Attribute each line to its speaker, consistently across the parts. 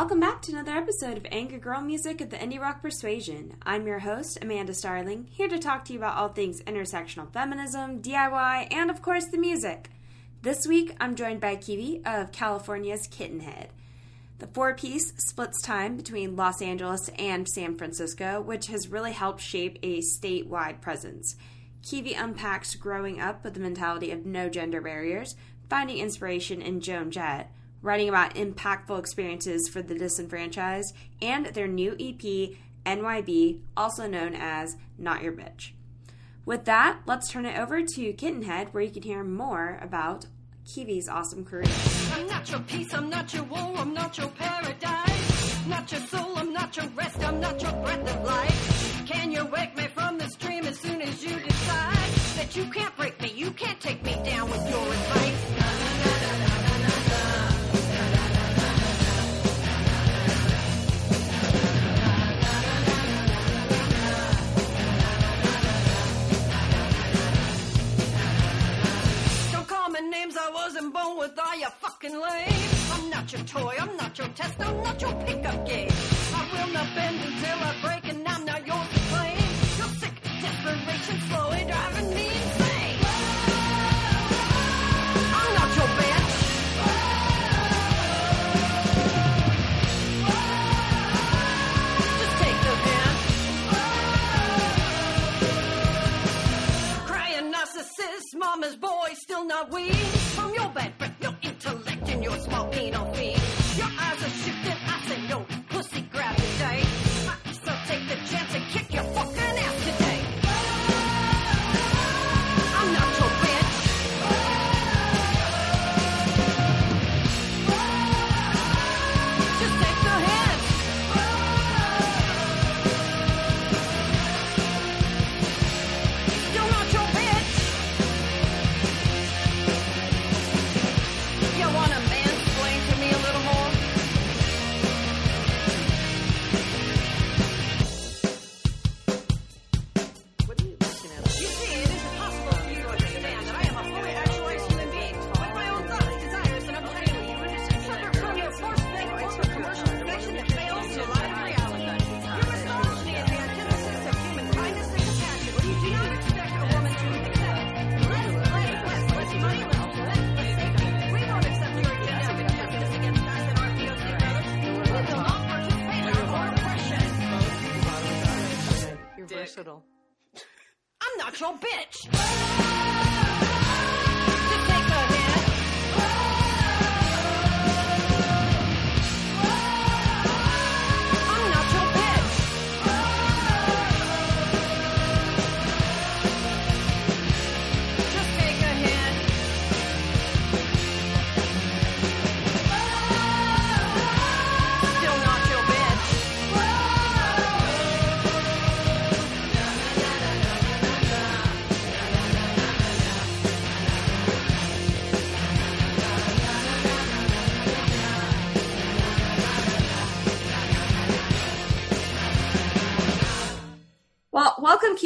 Speaker 1: welcome back to another episode of Angry Girl Music at the Indie Rock Persuasion. I'm your host, Amanda Starling, here to talk to you about all things intersectional feminism, DIY, and of course the music. This week, I'm joined by Kiwi of California's Kittenhead. The four piece splits time between Los Angeles and San Francisco, which has really helped shape a statewide presence. Kiwi unpacks growing up with the mentality of no gender barriers, finding inspiration in Joan Jett, writing about impactful experiences for the disenfranchised, and their new EP, NYB, also known as Not Your Bitch. With that, let's turn it over to Kittenhead, where you can hear more about Kiwi's awesome career.
Speaker 2: I'm not your peace, I'm not your I'm not your paradise. Not your soul, I'm not your rest, I'm not your breath of life. Can you wake me from this dream as soon as you decide that you can't break me, you can't take me down with your advice? Are you fucking lame? I'm not your toy, I'm not your test, I'm not your pickup game. I will not bend until I break, and I'm not yours to claim. Your sick desperation slowly driving me insane. I'm not your bitch. Just take the hint. Crying narcissist, mama's boy, still not weak. And your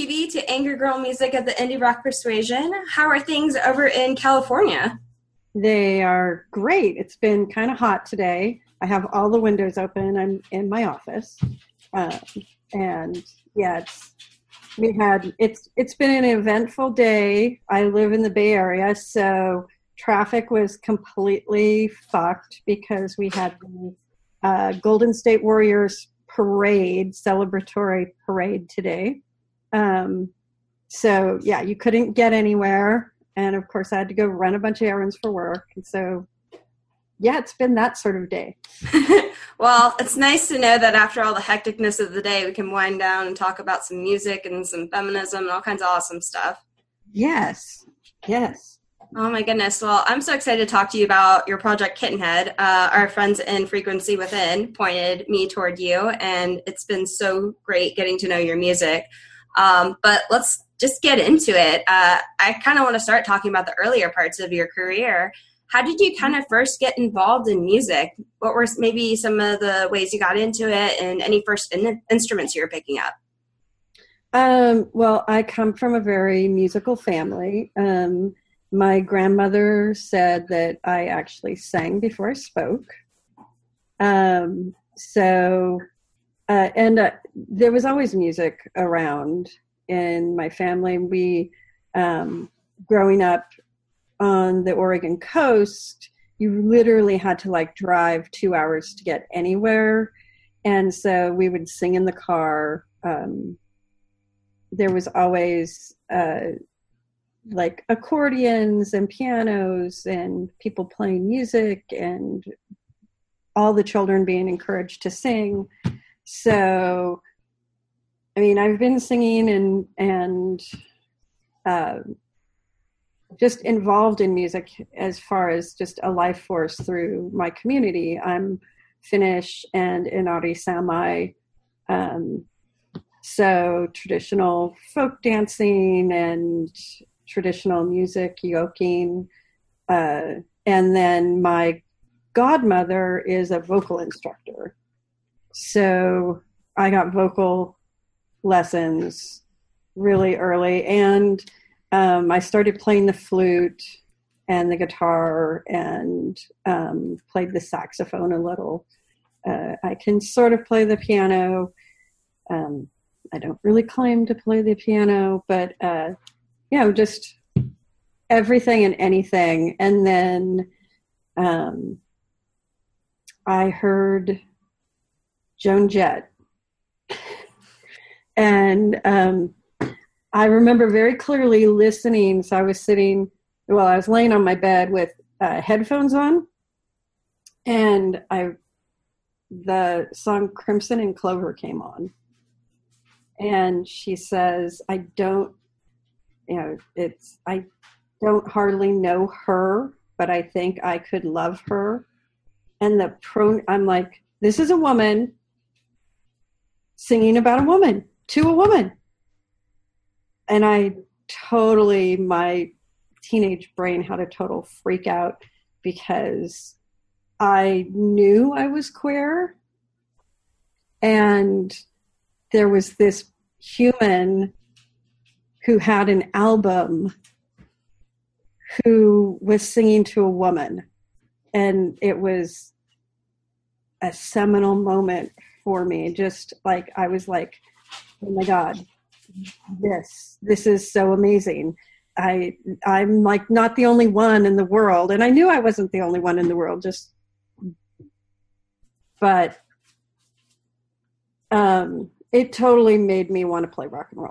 Speaker 1: Kiwi, to Angry Girl Music at the Indie Rock Persuasion. How are things over in California?
Speaker 3: They are great. It's been kind of hot today. I have all the windows open. I'm in my office, um, and yeah, it's we had it's it's been an eventful day. I live in the Bay Area, so traffic was completely fucked because we had the uh, Golden State Warriors parade, celebratory parade today. Um, so yeah, you couldn't get anywhere, and of course I had to go run a bunch of errands for work. And so yeah, it's been that sort of day.
Speaker 1: well, it's nice to know that after all the hecticness of the day, we can wind down and talk about some music and some feminism and all kinds of awesome stuff.
Speaker 3: Yes, yes.
Speaker 1: Oh my goodness. Well, I'm so excited to talk to you about your project Kittenhead. Uh, our friends in Frequency Within pointed me toward you, and it's been so great getting to know your music. Um, but let's just get into it. Uh, I kind of want to start talking about the earlier parts of your career. How did you kind of first get involved in music? What were maybe some of the ways you got into it, and any first in- instruments you were picking up?
Speaker 3: Um, well, I come from a very musical family. Um, my grandmother said that I actually sang before I spoke. Um, so, uh, and uh, there was always music around in my family. We, um, growing up on the Oregon coast, you literally had to like drive two hours to get anywhere. And so we would sing in the car. Um, there was always uh, like accordions and pianos and people playing music and all the children being encouraged to sing. So, I mean, I've been singing and and uh, just involved in music as far as just a life force through my community. I'm Finnish and Inari Sami. Um, so traditional folk dancing and traditional music, yoiking. Uh, and then my godmother is a vocal instructor. So I got vocal lessons really early. And um, I started playing the flute and the guitar and um, played the saxophone a little. Uh, I can sort of play the piano. Um, I don't really claim to play the piano, but uh, you know, just everything and anything. And then um, I heard Joan Jett. and um, I remember very clearly listening. So I was sitting, well, I was laying on my bed with uh, headphones on, and I the song Crimson and Clover came on. And she says, I don't, you know, it's, I don't hardly know her, but I think I could love her. And the pro, I'm like, this is a woman singing about a woman to a woman. And I totally, my teenage brain had a total freak out because I knew I was queer. And there was this human who had an album who was singing to a woman. And it was a seminal moment for me. Just like I was like, oh my God, this, this is so amazing. I I'm like not the only one in the world. And I knew I wasn't the only one in the world, just but um, it totally made me want to play rock and roll.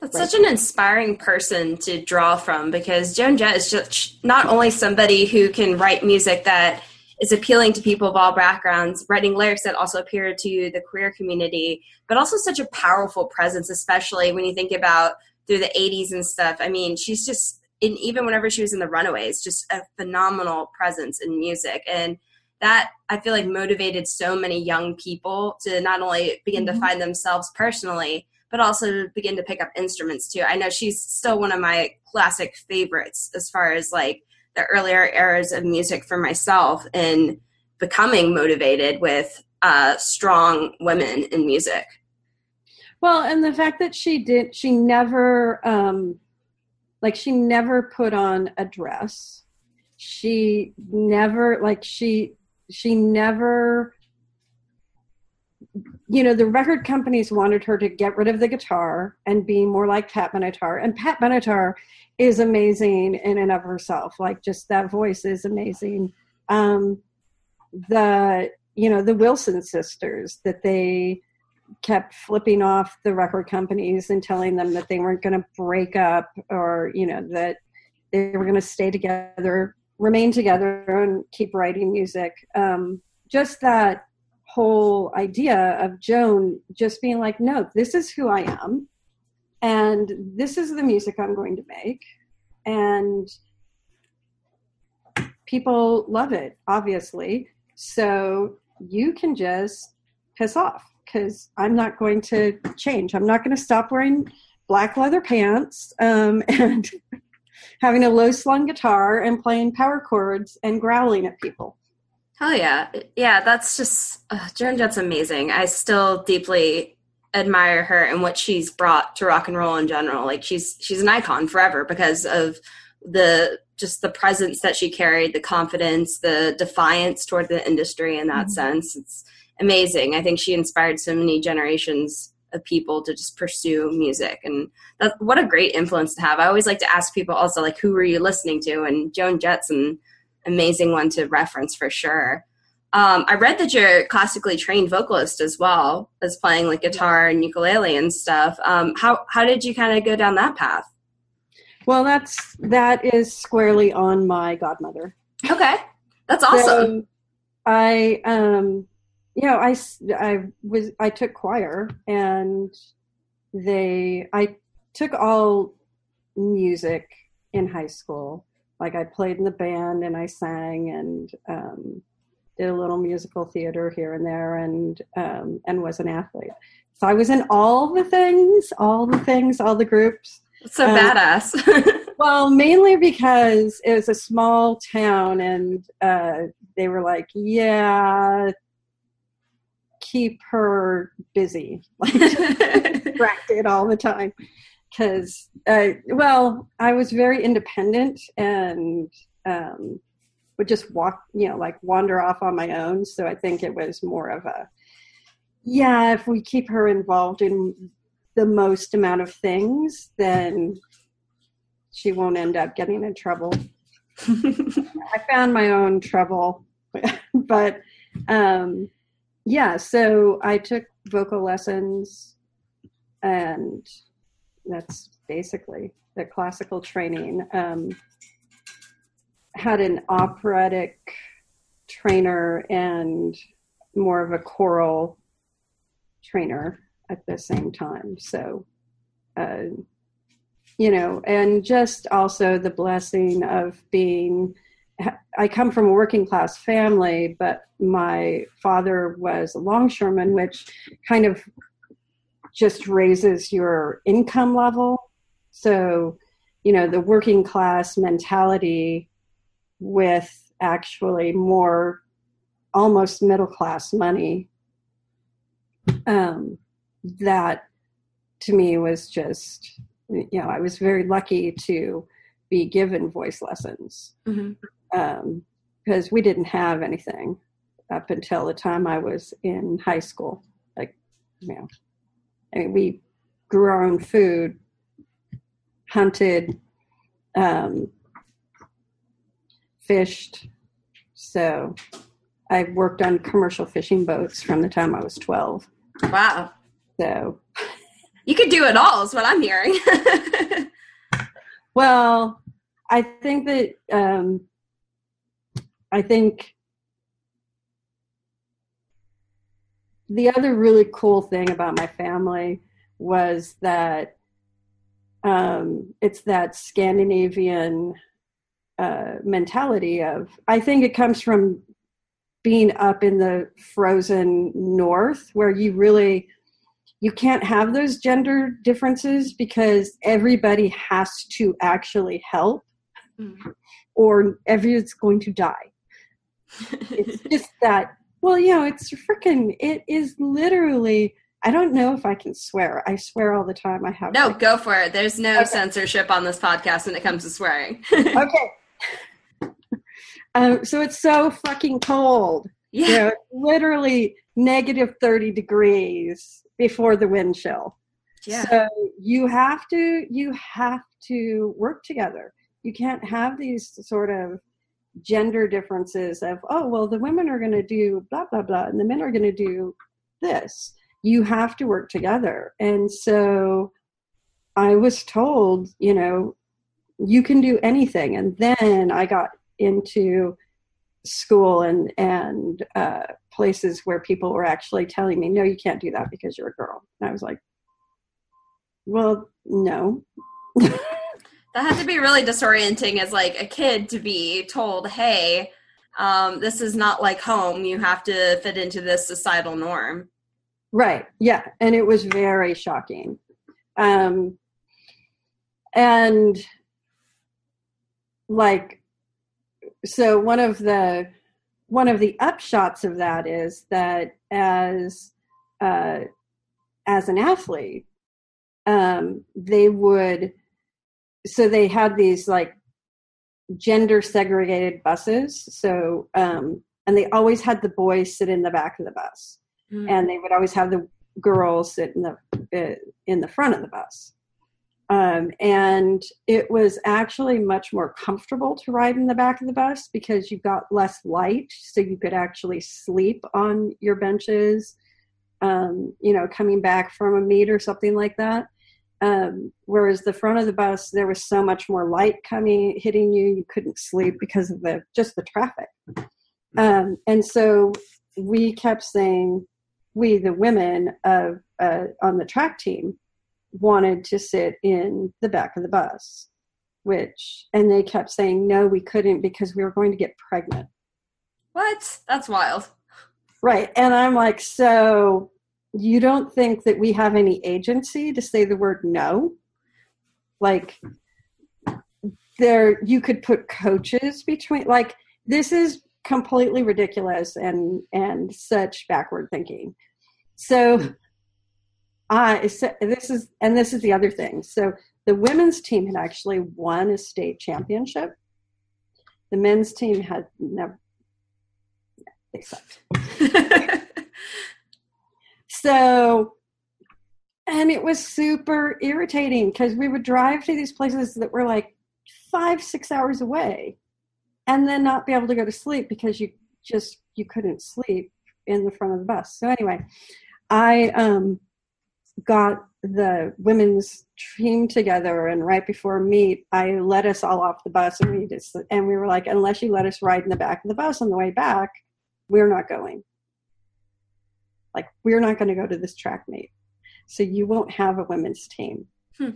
Speaker 1: That's such an inspiring person to draw from because Joan Jett is just not only somebody who can write music that is appealing to people of all backgrounds, writing lyrics that also appeal to the queer community, but also such a powerful presence, especially when you think about through the 80s and stuff. I mean, she's just, in, even whenever she was in the Runaways, just a phenomenal presence in music. And that I feel like motivated so many young people to not only begin mm-hmm. to find themselves personally, but also to begin to pick up instruments too. I know she's still one of my classic favorites as far as like the earlier eras of music for myself and becoming motivated with uh, strong women in music.
Speaker 3: Well, and the fact that she did, she never, um, like, she never put on a dress. She never, like, she she never you know the record companies wanted her to get rid of the guitar and be more like pat benatar and pat benatar is amazing in and of herself. Like just that voice is amazing. Um the you know the wilson sisters that they kept flipping off the record companies and telling them that they weren't going to break up or you know that they were going to stay together remain together and keep writing music. Um, just that whole idea of Joan just being like, no, this is who I am, and this is the music I'm going to make, and people love it, obviously. So you can just piss off because I'm not going to change. I'm not going to stop wearing black leather pants um, and having a low slung guitar and playing power chords and growling at people.
Speaker 1: Hell yeah. Yeah, that's just, uh, Jett's amazing. I still deeply admire her and what she's brought to rock and roll in general. Like she's, she's an icon forever because of the, just the presence that she carried, the confidence, the defiance toward the industry in that mm-hmm. sense. It's, amazing. I think she inspired so many generations of people to just pursue music and that, what a great influence to have. I always like to ask people also like who were you listening to and Joan Jett's an amazing one to reference for sure. Um, I read that you're a classically trained vocalist as well as playing like guitar and ukulele and stuff. Um, how how did you kind of go down that path?
Speaker 3: Well, that's that is squarely on my godmother.
Speaker 1: Okay, that's awesome.
Speaker 3: So I um you know, I, I was I took choir and they I took all music in high school. Like I played in the band and I sang and um, did a little musical theater here and there and um, and was an athlete. So I was in all the things, all the things, all the groups.
Speaker 1: So um, badass.
Speaker 3: well, mainly because it was a small town and uh, they were like, yeah, keep her busy, like distracted all the time. Because, uh, well, I was very independent and um, would just walk, you know, like wander off on my own. So I think it was more of a, yeah, if we keep her involved in the most amount of things, then she won't end up getting in trouble. I found my own trouble, but um, yeah, so I took vocal lessons, and that's basically the classical training. Um, had an operatic trainer and more of a choral trainer at the same time. So, uh, you know, and just also the blessing of being I come from a working class family, but my father was a longshoreman, which kind of just raises your income level. So, you know, the working class mentality with actually more almost middle class money, um, that to me was just, you know, I was very lucky to be given voice lessons. Mm-hmm because um, we didn't have anything up until the time I was in high school. Like, you know, I mean, we grew our own food, hunted, um, fished. So I've worked on commercial fishing boats from the time I was 12.
Speaker 1: Wow.
Speaker 3: So
Speaker 1: you could do it all, is what I'm hearing.
Speaker 3: well, I think that um, I think the other really cool thing about my family was that um, it's that Scandinavian uh, mentality of, I think it comes from being up in the frozen north where you really you can't have those gender differences because everybody has to actually help mm-hmm. or everyone's going to die. It's just that well you know it's freaking it is literally i don't know if i can swear. I swear all the time i have
Speaker 1: no like, go for it. There's no okay. censorship on this podcast when it comes to swearing.
Speaker 3: Okay um, so it's so fucking cold. Yeah. You know, literally negative 30 degrees before the wind chill. Yeah. so you have to you have to work together. You can't have these sort of gender differences of oh well the women are going to do blah blah blah and the men are going to do this. You have to work together. And so i was told you know you can do anything and then i got into school and and uh, places where people were actually telling me no you can't do that because you're a girl and i was like well no
Speaker 1: that had to be really disorienting as like a kid to be told, "Hey, um, this is not like home. You have to fit into this societal norm."
Speaker 3: Right. Yeah, and it was very shocking. Um, and like, so one of the one of the upshots of that is that as uh, as an athlete, um, they would so they had these like gender segregated buses. So, um, and they always had the boys sit in the back of the bus.
Speaker 1: Mm.
Speaker 3: and they would always have the girls sit in the uh, in the front of the bus. Um, and it was actually much more comfortable to ride in the back of the bus because you got less light, so you could actually sleep on your benches. Um, you know, coming back from a meet or something like that. Um, whereas the front of the bus, there was so much more light coming, hitting you, you couldn't sleep because of the just the traffic. Um, and so we kept saying, we the women of uh, on the track team wanted to sit in the back of the bus, which and they kept saying no, we couldn't because we were going to get pregnant.
Speaker 1: What? That's wild.
Speaker 3: Right. And I'm like, so you don't think that we have any agency to say the word no? Like there you could put coaches between like this is completely ridiculous and and such backward thinking. So So this is and this is the other thing. So the women's team had actually won a state championship. The men's team had never they sucked. So, and it was super irritating because we would drive to these places that were like five, six hours away and then not be able to go to sleep because you just, you couldn't sleep in the front of the bus. So anyway, I, um, got the women's team together and right before meet i let us all off the bus and we just and we were like unless you let us ride in the back of the bus on the way back we're not going. Like we're not going to go to this track meet. So you won't have a women's team.
Speaker 1: Hmm.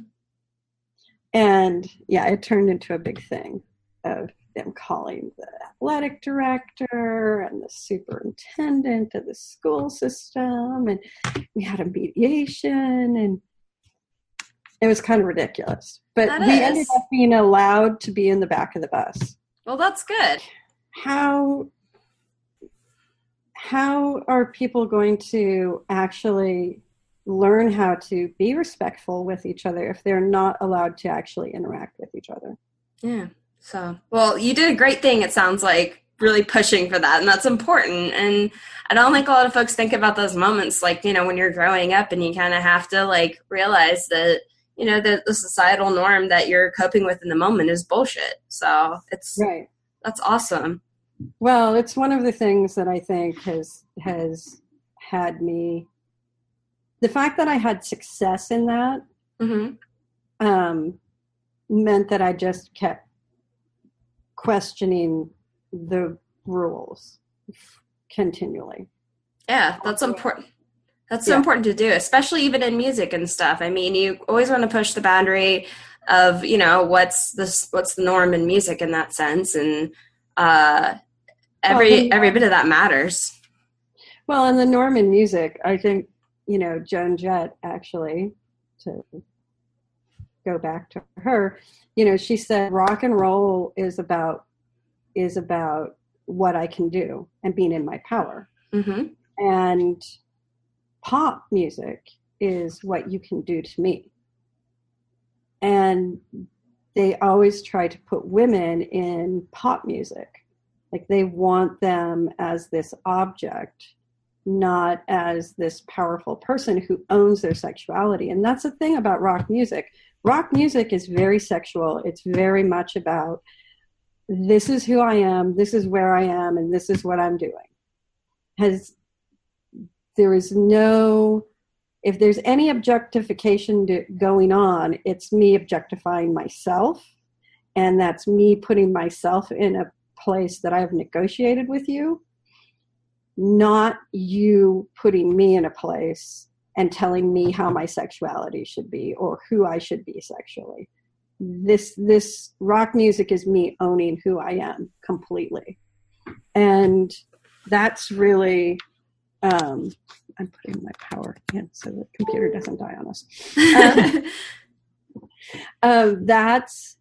Speaker 3: and yeah it turned into a big thing of them calling the athletic director and the superintendent of the school system and we had a mediation and it was kind of ridiculous but
Speaker 1: That
Speaker 3: we ended up being allowed to be in the back of the bus
Speaker 1: well, that's good.
Speaker 3: how how are people going to actually learn how to be respectful with each other if they're not allowed to actually interact with each other
Speaker 1: Yeah. So, well, you did a great thing, it sounds like, really pushing for that. And that's important. And I don't think a lot of folks think about those moments, like, you know, when you're growing up and you kind of have to, like, realize that, you know, the, the societal norm that you're coping with in the moment is bullshit. So it's,
Speaker 3: right
Speaker 1: that's awesome.
Speaker 3: well it's one of the things that i think has has had me the fact that i had success in that
Speaker 1: hmm
Speaker 3: um, meant that i just kept questioning the rules continually
Speaker 1: Yeah, that's important. That's so
Speaker 3: Yeah.
Speaker 1: important to do, especially even in music and stuff. I mean, you always want to push the boundary of, you know, what's this what's the norm in music in that sense and uh every
Speaker 3: Well, and-
Speaker 1: every bit of that matters.
Speaker 3: Well, in the Norman music, I think, you know, Joan Jett actually, to go back to her, you know, she said rock and roll is about is about what I can do and being in my power.
Speaker 1: Mhm.
Speaker 3: And pop music is what you can do to me. And they always try to put women in pop music. Like they want them as this object, not as this powerful person who owns their sexuality. And that's the thing about rock music. Rock music is very sexual. It's very much about this is who I am, this is where I am, and this is what I'm doing. Has there is no if there's any objectification to, going on, it's me objectifying myself, and that's me putting myself in a place that I've negotiated with you, not you putting me in a place and telling me how my sexuality should be or who I should be sexually. This this rock music is me owning who I am completely, and that's really. Um, I'm putting my power in so the computer doesn't die on us. Um, that's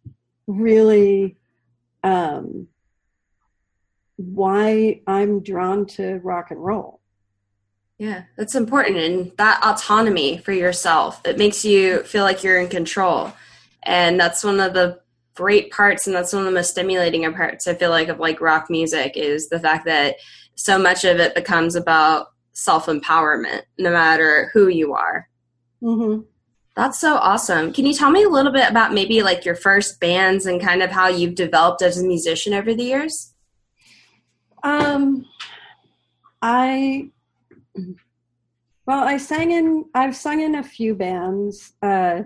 Speaker 3: really um, why I'm drawn to rock and roll.
Speaker 1: Yeah, that's important and that autonomy for yourself. It makes you feel like you're in control. And that's one of the great parts and that's one of the most stimulating parts I feel like of like rock music is the fact that so much of it becomes about self empowerment, no matter who you are.
Speaker 3: hmm
Speaker 1: That's so awesome. Can you tell me a little bit about maybe like your first bands and kind of how you've developed as a musician over the years?
Speaker 3: Um, I well, I sang in. I've sung in a few bands. Uh,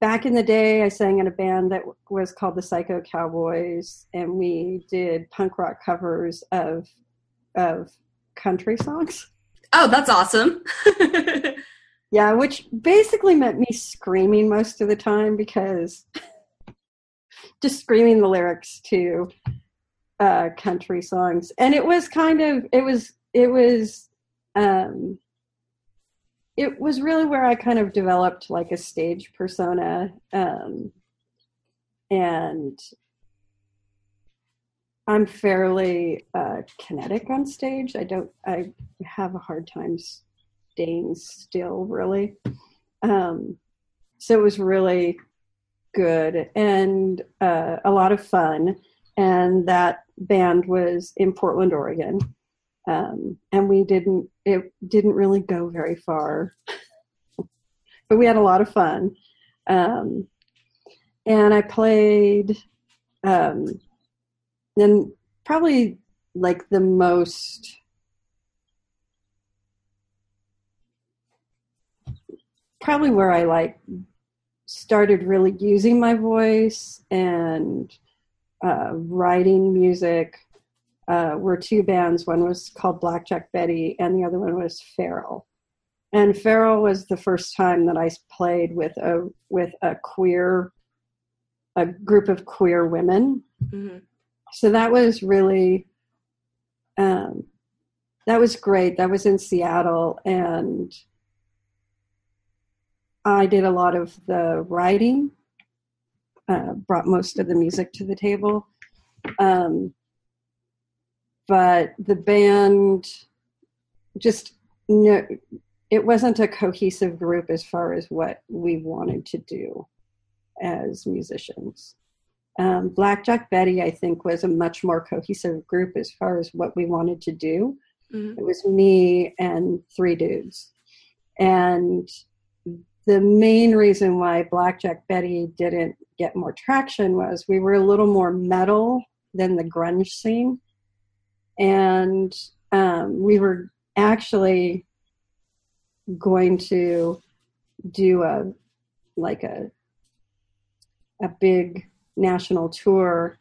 Speaker 3: back in the day, I sang in a band that was called the Psycho Cowboys, and we did punk rock covers of of country songs.
Speaker 1: Oh, that's awesome.
Speaker 3: Yeah, which basically meant me screaming most of the time because just screaming the lyrics to uh, country songs, and it was kind of it was it was um, it was really where I kind of developed like a stage persona, um, and I'm fairly uh, kinetic on stage. I don't I have a hard time staying still really. Um so it was really good and uh, a lot of fun. And that band was in portland oregon. Um, and we didn't it didn't really go very far. But we had a lot of fun. Um, and i played um, and probably like the most probably where I like started really using my voice and uh, writing music uh, were two bands. One was called Blackjack Betty, and the other one was Feral. And Feral was the first time that I played with a with a queer, a group of queer women.
Speaker 1: Mhm.
Speaker 3: So that was really, um, that was great. That was in Seattle, and I did a lot of the writing, uh, brought most of the music to the table. Um, but the band just, no, it wasn't a cohesive group as far as what we wanted to do as musicians. Um, Blackjack Betty, I think, was a much more cohesive group as far as what we wanted to do.
Speaker 1: Mhm.
Speaker 3: It was me and three dudes. And the main reason why Blackjack Betty didn't get more traction was we were a little more metal than the grunge scene. And um, we were actually going to do a like a a big national tour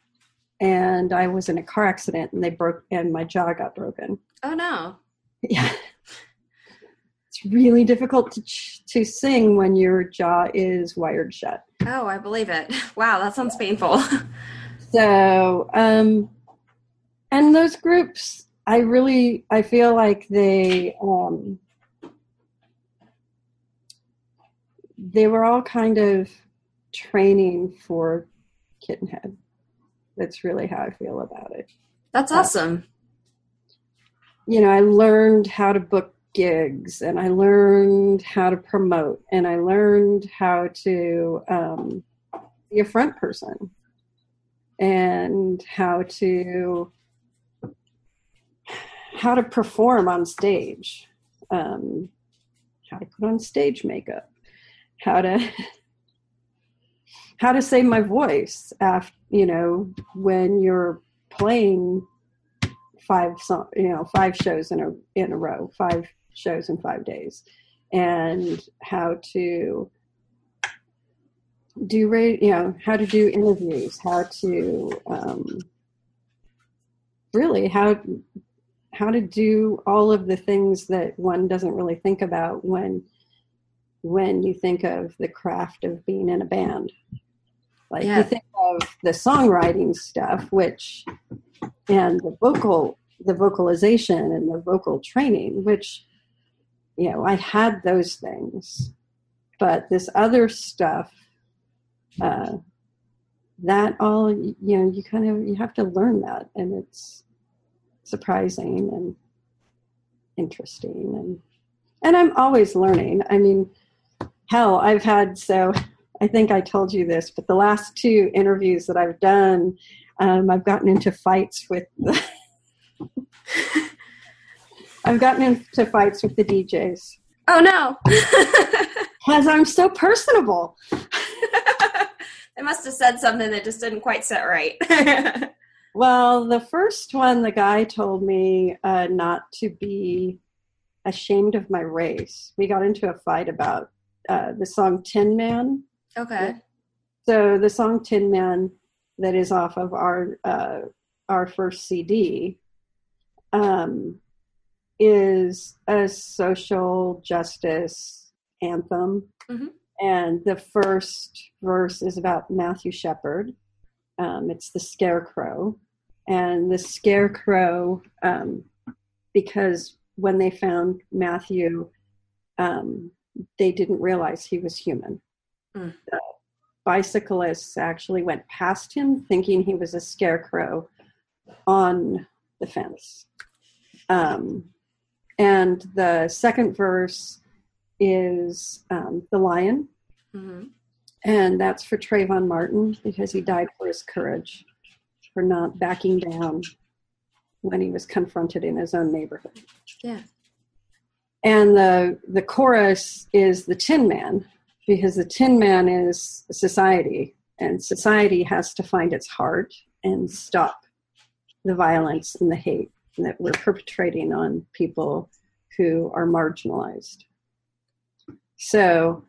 Speaker 3: and I was in a car accident and they broke and my jaw got broken.
Speaker 1: Oh no.
Speaker 3: Yeah. Really difficult to ch- to sing when your jaw is wired shut.
Speaker 1: Oh, I believe it. Wow, that sounds painful.
Speaker 3: So, um, and those groups, I really, I feel like they, um, they were all kind of training for Kittenhead. That's really how I feel about it.
Speaker 1: That's awesome.
Speaker 3: you know, I learned how to book gigs and I learned how to promote and I learned how to um, be a front person and how to how to perform on stage, um, how to put on stage makeup, how to how to save my voice after you know when you're playing five you know five shows in a in a row five shows in five days and how to do ra- you know how to do interviews how to um, really how how to do all of the things that one doesn't really think about when when you think of the craft of being in a band like
Speaker 1: Yeah.
Speaker 3: you think of the songwriting stuff which and the vocal the vocalization and the vocal training which you know i had those things but this other stuff uh that all you know you kind of you have to learn that and it's surprising and interesting and and i'm always learning. I mean hell i've had so i think i told you this but the last two interviews that i've done um, i've gotten into fights with I've gotten into fights with the DJs
Speaker 1: Oh no.
Speaker 3: because I'm so personable.
Speaker 1: they must have said something that just didn't quite sit right.
Speaker 3: Well, the first one, the guy told me uh, not to be ashamed of my race. We got into a fight about uh, the song Tin Man.
Speaker 1: okay.
Speaker 3: So the song Tin Man that is off of our uh, our first CD um, is a social justice anthem,
Speaker 1: Mhm.
Speaker 3: and the first verse is about Matthew Shepard. Um, it's the Scarecrow, and the Scarecrow um, because when they found Matthew, um, they didn't realize he was human.
Speaker 1: Mm.
Speaker 3: The bicyclists actually went past him thinking he was a scarecrow on the fence. Um, and the second verse is um, the lion,
Speaker 1: hmm
Speaker 3: and that's for Trayvon Martin because he died for his courage, for not backing down when he was confronted in his own neighborhood.
Speaker 1: Yeah.
Speaker 3: And the the chorus is the Tin Man because the Tin Man is society, and society has to find its heart and stop the violence and the hate that we're perpetrating on people who are marginalized. So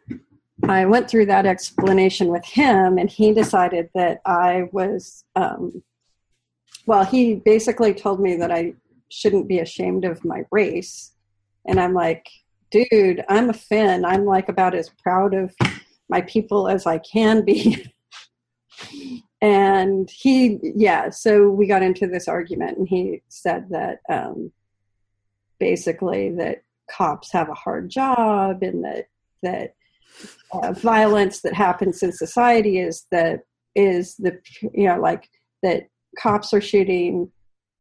Speaker 3: I went through that explanation with him, and he decided that I was, um, well, he basically told me that I shouldn't be ashamed of my race. And I'm like, dude, I'm a Finn. I'm like about as proud of my people as I can be. and he, yeah, so we got into this argument, and he said that um, basically that cops have a hard job and that that uh, violence that happens in society is that is the you know like that cops are shooting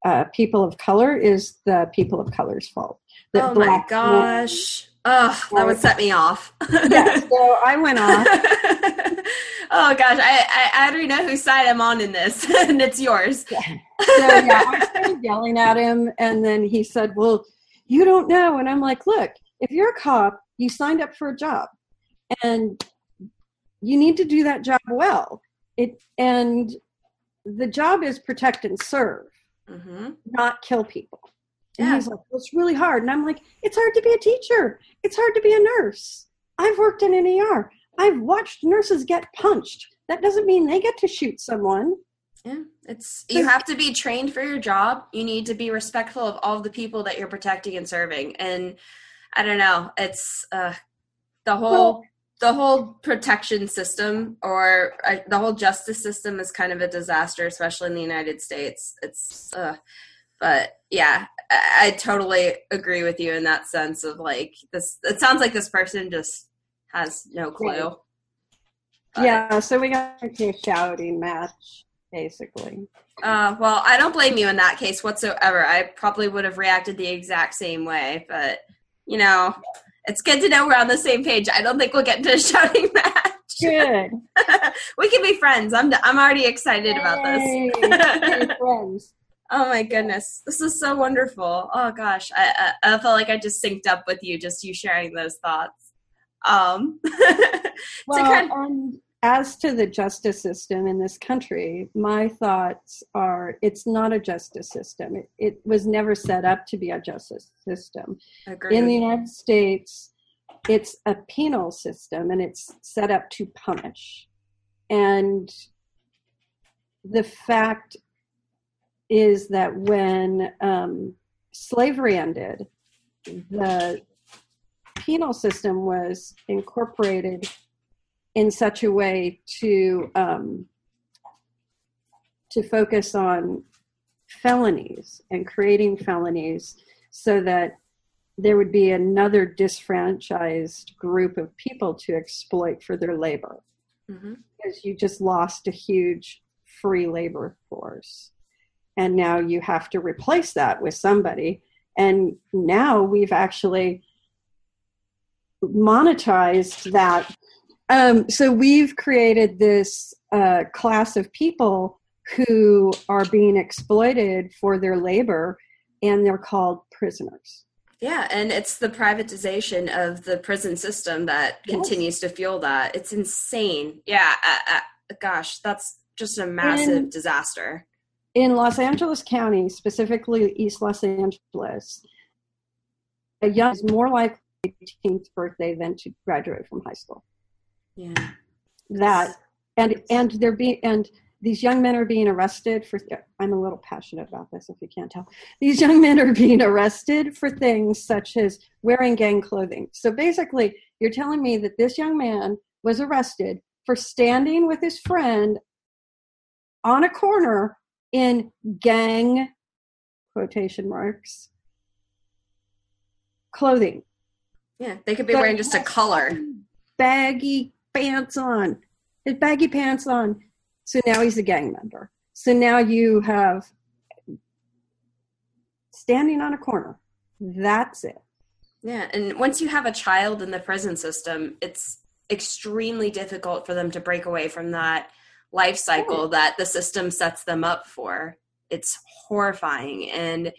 Speaker 3: uh, people of color is the people of color's fault. That
Speaker 1: Oh my
Speaker 3: black-
Speaker 1: gosh. Ugh, that would set me off.
Speaker 3: yeah, so I went off.
Speaker 1: oh gosh, I, I, I already know whose side I'm on in this, and it's yours.
Speaker 3: So yeah, I started yelling at him, and then he said, "Well, you don't know." And I'm like, "Look, if you're a cop, you signed up for a job, and you need to do that job well. It and the job is protect and serve,
Speaker 1: hmm
Speaker 3: not kill people." And
Speaker 1: Yeah.
Speaker 3: he's like, well, "It's really hard," and I'm like, "It's hard to be a teacher. It's hard to be a nurse. I've worked in an ER. I've watched nurses get punched. That doesn't mean they get to shoot someone."
Speaker 1: Yeah, it's you have to be trained for your job. You need to be respectful of all the people that you're protecting and serving. And I don't know, it's uh, the whole the whole protection system or uh, the whole justice system is kind of a disaster, especially in the United States. It's uh, but yeah, I, I totally agree with you in that sense of like this. It sounds like this person just has no clue. But-
Speaker 3: Yeah, so we got a shouting match, basically.
Speaker 1: Uh, well, I don't blame you in that case whatsoever. I probably would have reacted the exact same way, but you know, it's good to know we're on the same page. I don't think we'll get into a shouting match.
Speaker 3: Good.
Speaker 1: we can be friends. I'm I'm already excited about this.
Speaker 3: Yay. Yay, friends.
Speaker 1: Oh my goodness, this is so wonderful. Oh gosh, I I, I felt like I just synced up with you, just you sharing those thoughts. Um,
Speaker 3: Well,
Speaker 1: kind
Speaker 3: and as to the justice system in this country, my thoughts are it's not a justice system. It, it was never set up to be a justice system. In the United States, it's a penal system and it's set up to punish. And the fact is that when um, slavery ended, the penal system was incorporated in such a way to um, to focus on felonies and creating felonies so that there would be another disfranchised group of people to exploit for their labor
Speaker 1: Mhm.
Speaker 3: because you just lost a huge free labor force and now you have to replace that with somebody and now we've actually monetized that um, so we've created this uh, class of people who are being exploited for their labor and they're called prisoners
Speaker 1: Yeah, and it's the privatization of the prison system that
Speaker 3: Yes.
Speaker 1: continues to fuel that. It's insane. Yeah, uh, uh, gosh, that's just a massive
Speaker 3: And-
Speaker 1: disaster.
Speaker 3: In Los Angeles County, specifically East Los Angeles, a young is more likely 18th birthday than to graduate from high school.
Speaker 1: Yeah.
Speaker 3: That and and they're being and these young men are being arrested for. I'm a little passionate about this, if you can't tell. These young men are being arrested for things such as wearing gang clothing. So basically, you're telling me that this young man was arrested for standing with his friend on a corner in gang quotation marks clothing.
Speaker 1: Yeah, they could be
Speaker 3: But
Speaker 1: wearing just a color.
Speaker 3: baggy pants on. Baggy pants on. So now he's a gang member. So now you have standing on a corner. That's it.
Speaker 1: Yeah, and once you have a child in the prison system, it's extremely difficult for them to break away from that life cycle that the system sets them up for. It's horrifying and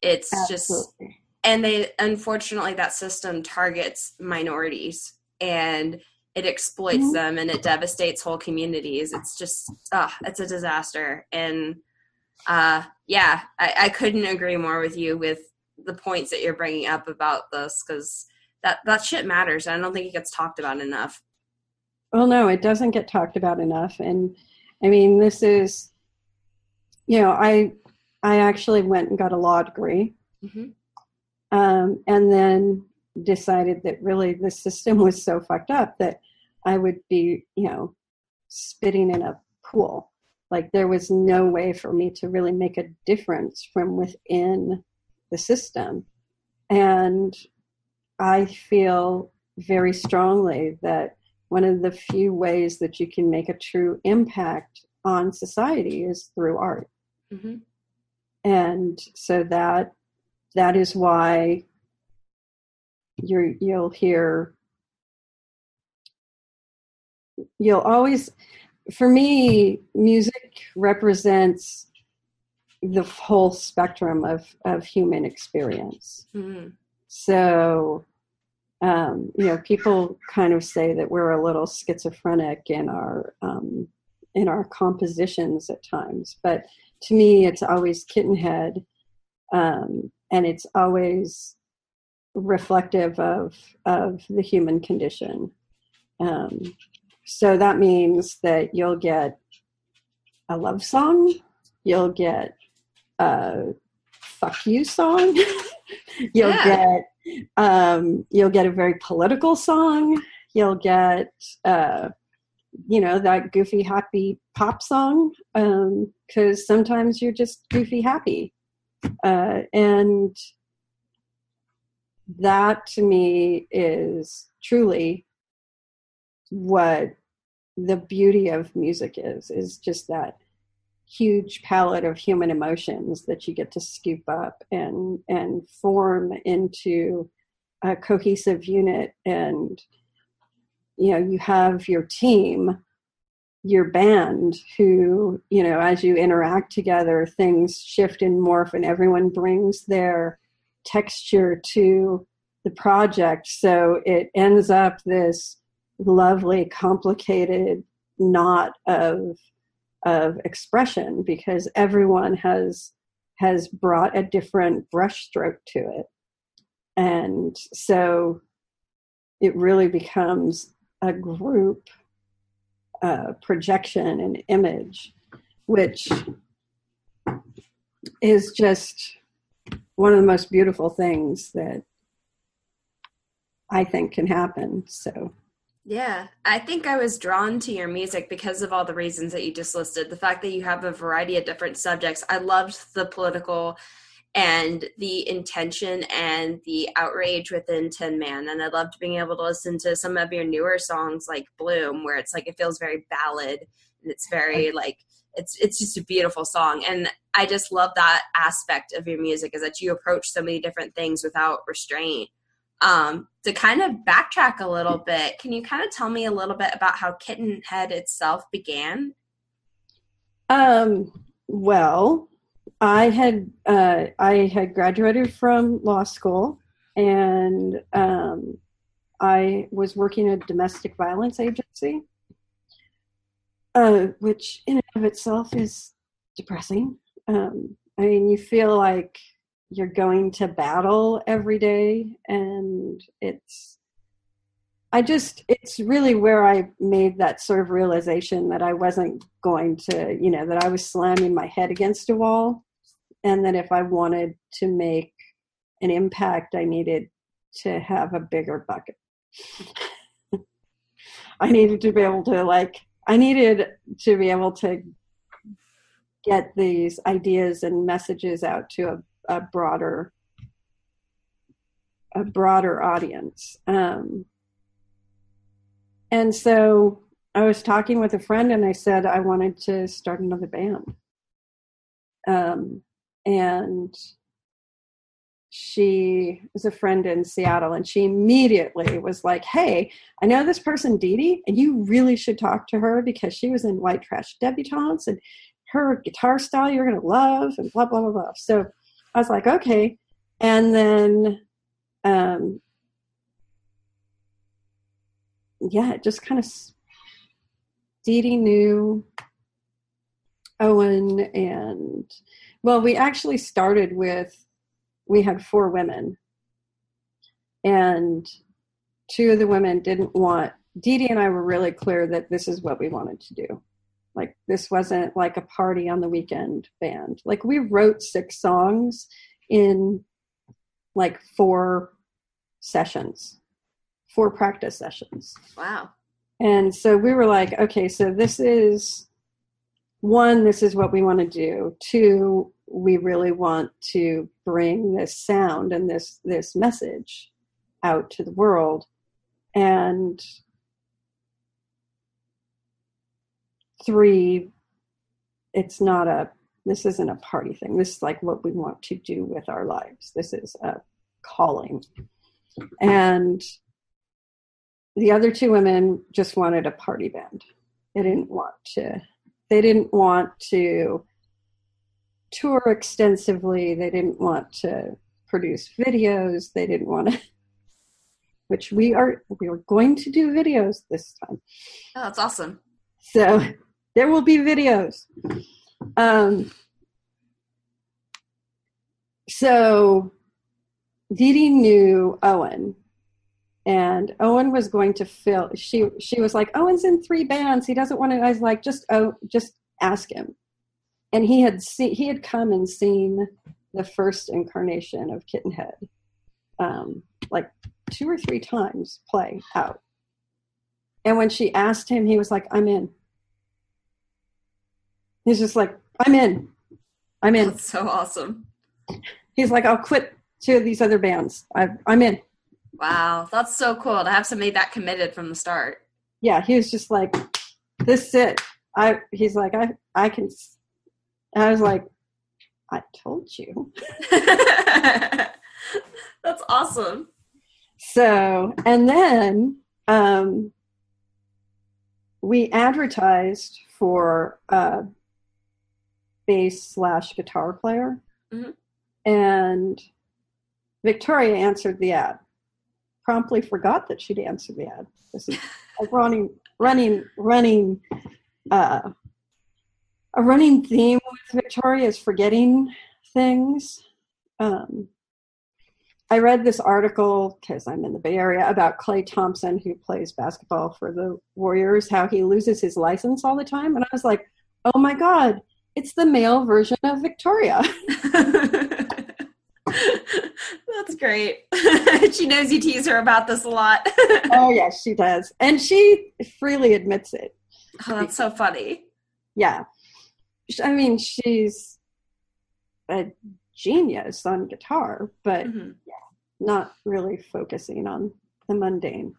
Speaker 1: it's just and they unfortunately that system targets minorities and it exploits
Speaker 3: Mhm.
Speaker 1: them and it devastates whole communities. It's just uh it's a disaster. And uh yeah I, I couldn't agree more with you with the points that you're bringing up about this because that that shit matters i don't think it gets talked about enough
Speaker 3: Well, no, it doesn't get talked about enough. And I mean, this is, you know, I I actually went and got a law degree,
Speaker 1: hmm
Speaker 3: um, and then decided that really the system was so fucked up that I would be, you know, spitting in a pool. Like there was no way for me to really make a difference from within the system, and I feel very strongly that one of the few ways that you can make a true impact on society is through art.
Speaker 1: Hmm
Speaker 3: and so that that is why you're you'll hear you'll always for me music represents the whole spectrum of of human experience.
Speaker 1: Hmm
Speaker 3: so um, you know people kind of say that we're a little schizophrenic in our um, in our compositions at times but to me it's always kittenhead um, and it's always reflective of of the human condition. Um, so that means that you'll get a love song you'll get a fuck you song you'll
Speaker 1: Yeah.
Speaker 3: get um, you'll get a very political song you'll get uh, you know that goofy happy pop song because sometimes you're just goofy happy uh, and that to me is truly what the beauty of music is is just that huge palette of human emotions that you get to scoop up and and form into a cohesive unit. And you know you have your team your band who you know as you interact together things shift and morph and everyone brings their texture to the project. So it ends up this lovely complicated knot of of expression because everyone has has brought a different brushstroke to it. And so it really becomes a group uh, projection and image which is just one of the most beautiful things that i think can happen. So
Speaker 1: Yeah, I think I was drawn to your music because of all the reasons that you just listed. The fact that you have a variety of different subjects. I loved the political and the intention and the outrage within Tin Man. And I loved being able to listen to some of your newer songs like Bloom, where it's like it feels very ballad and it's very like it's it's just a beautiful song. And I just love that aspect of your music is that you approach so many different things without restraint um, to kind of backtrack a little bit, can you kind of tell me a little bit about how Kittenhead itself began?
Speaker 3: Um, well, I had uh, I had graduated from law school, and um, I was working at a domestic violence agency, uh, which in and of itself is depressing. Um, I mean, you feel like you're going to battle every day, and it's. I just, it's really where I made that sort of realization that I wasn't going to, you know, that I was slamming my head against a wall, and that if I wanted to make an impact, I needed to have a bigger bucket. I needed to be able to like I needed to be able to get these ideas and messages out to a, a broader a broader audience. Um, and so I was talking with a friend and I said I wanted to start another band. Um, and she was a friend in Seattle and she immediately was like, Hey, I know this person, Dee Dee, and you really should talk to her because she was in White Trash Debutantes and her guitar style you're going to love and blah, blah, blah, blah. So I was like, okay. And then, um, yeah, it just kind of, Dee Dee knew Owen and, well, we actually started with we had four women and two of the women didn't want Dee Dee and I were really clear that this is what we wanted to do. Like this wasn't like a party on the weekend band. Like we wrote six songs in like four sessions, four practice sessions.
Speaker 1: Wow.
Speaker 3: And so we were like, okay, so this is one, this is what we want to do. Two, we really want to bring this sound and this this message out to the world and three it's not a this isn't a party thing this is like what we want to do with our lives this is a calling and the other two women just wanted a party band they didn't want to they didn't want to tour extensively. They didn't want to produce videos. They didn't want to, which we are, we are going to do videos this time.
Speaker 1: Oh, that's awesome.
Speaker 3: So there will be videos. Um, so Dee Dee knew Owen and Owen was going to fill she she was like Owen's in three bands he doesn't want to I was like just oh just ask him and he had seen he had come and seen the first incarnation of Kittenhead, um, like two or three times play out. And when she asked him, he was like, "I'm in." He's just like, "I'm in, I'm in."
Speaker 1: That's so awesome.
Speaker 3: He's like, "I'll quit two of these other bands. I, I'm in."
Speaker 1: Wow, that's so cool to have somebody that committed from the start.
Speaker 3: Yeah, he was just like, "This is it." I. He's like, "I, I can I was like, I told you.
Speaker 1: that's awesome.
Speaker 3: So, and then um, we advertised for a bass slash guitar player,
Speaker 1: Mhm.
Speaker 3: and Victoria answered the ad. Promptly forgot that she'd answered the ad. This is a running, running, running uh, a running theme with Victoria is forgetting things. Um, I read this article because I'm in the Bay Area about Klay Thompson, who plays basketball for the Warriors, how he loses his license all the time. And I was like, oh my God, it's the male version of Victoria.
Speaker 1: That's great. she knows you tease her about this a lot.
Speaker 3: oh, yes, she does. And she freely admits it.
Speaker 1: oh, that's so funny.
Speaker 3: Yeah. I mean, she's a genius on guitar, but
Speaker 1: Mhm.
Speaker 3: not really focusing on the mundane.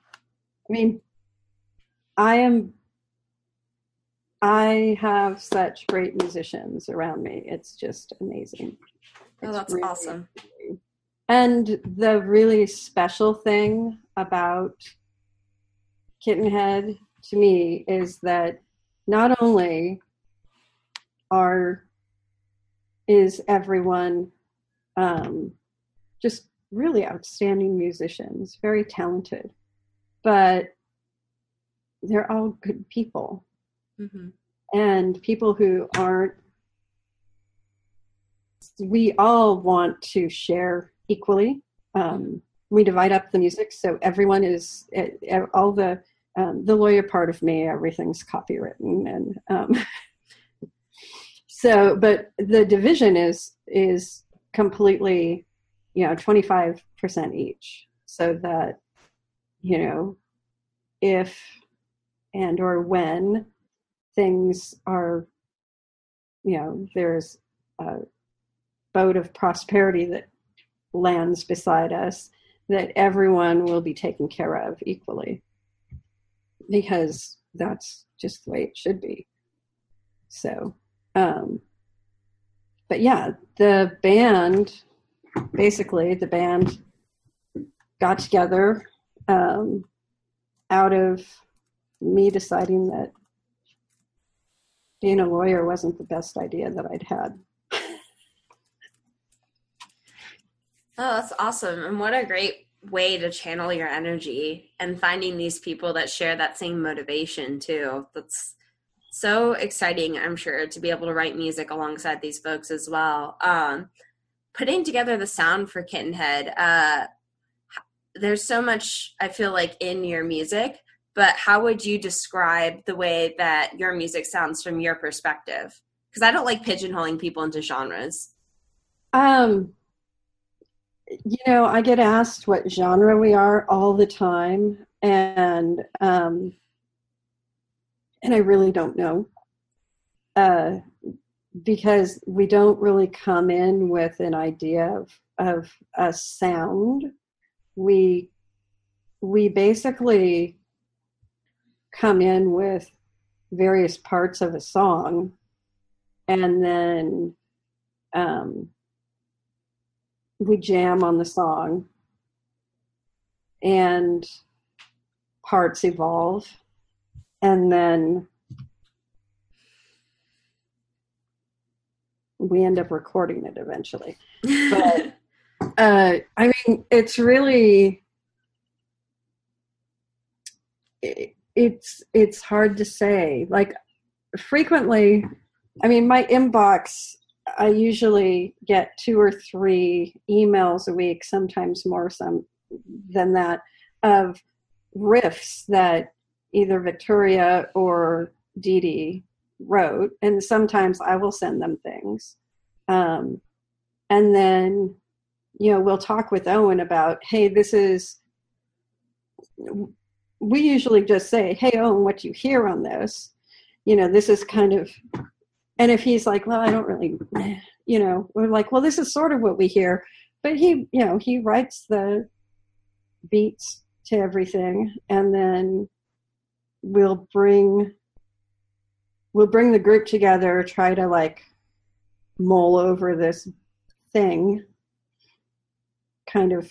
Speaker 3: I mean, I am I have such great musicians around me. It's just amazing.
Speaker 1: Oh, that's
Speaker 3: really-
Speaker 1: awesome.
Speaker 3: And the really special thing about Kittenhead to me is that not only are is everyone um, just really outstanding musicians, very talented, but they're all good people
Speaker 1: Mm-hmm.
Speaker 3: and people who aren't. We all want to share equally. Um, we divide up the music so everyone is eh, eh, all the um, the lawyer part of me. Everything's copywritten and. Um, so but the division is is completely you know 25% each so that you know if and or when things are you know there's a boat of prosperity that lands beside us that everyone will be taken care of equally because that's just the way it should be. So um but yeah the band basically the band got together um out of me deciding that being a lawyer wasn't the best idea that I'd had.
Speaker 1: Oh, that's awesome. And what a great way to channel your energy and finding these people that share that same motivation too. That's so exciting, I'm sure, to be able to write music alongside these folks as well. Um, putting together the sound for Kittenhead, uh, there's so much I feel like in your music, but how would you describe the way that your music sounds from your perspective? Because I don't like pigeonholing people into genres.
Speaker 3: Um, you know, I get asked what genre we are all the time, and um, and I really don't know, uh, because we don't really come in with an idea of of a sound. We we basically come in with various parts of a song, and then um, we jam on the song and parts evolve and then we end up recording it eventually. But uh, i mean it's really it, it's it's hard to say like frequently i mean my inbox I usually get two or three emails a week, sometimes more some than that, of riffs that either Victoria or Dee Dee wrote, and sometimes I will send them things. Um, and then, you know, we'll talk with Owen about, hey, this is. We usually just say, hey, oh, Owen, what do you hear on this? You know, this is kind of and if he's like well i don't really you know we're like well this is sort of what we hear but he you know he writes the beats to everything and then we'll bring we'll bring the group together try to like mull over this thing kind of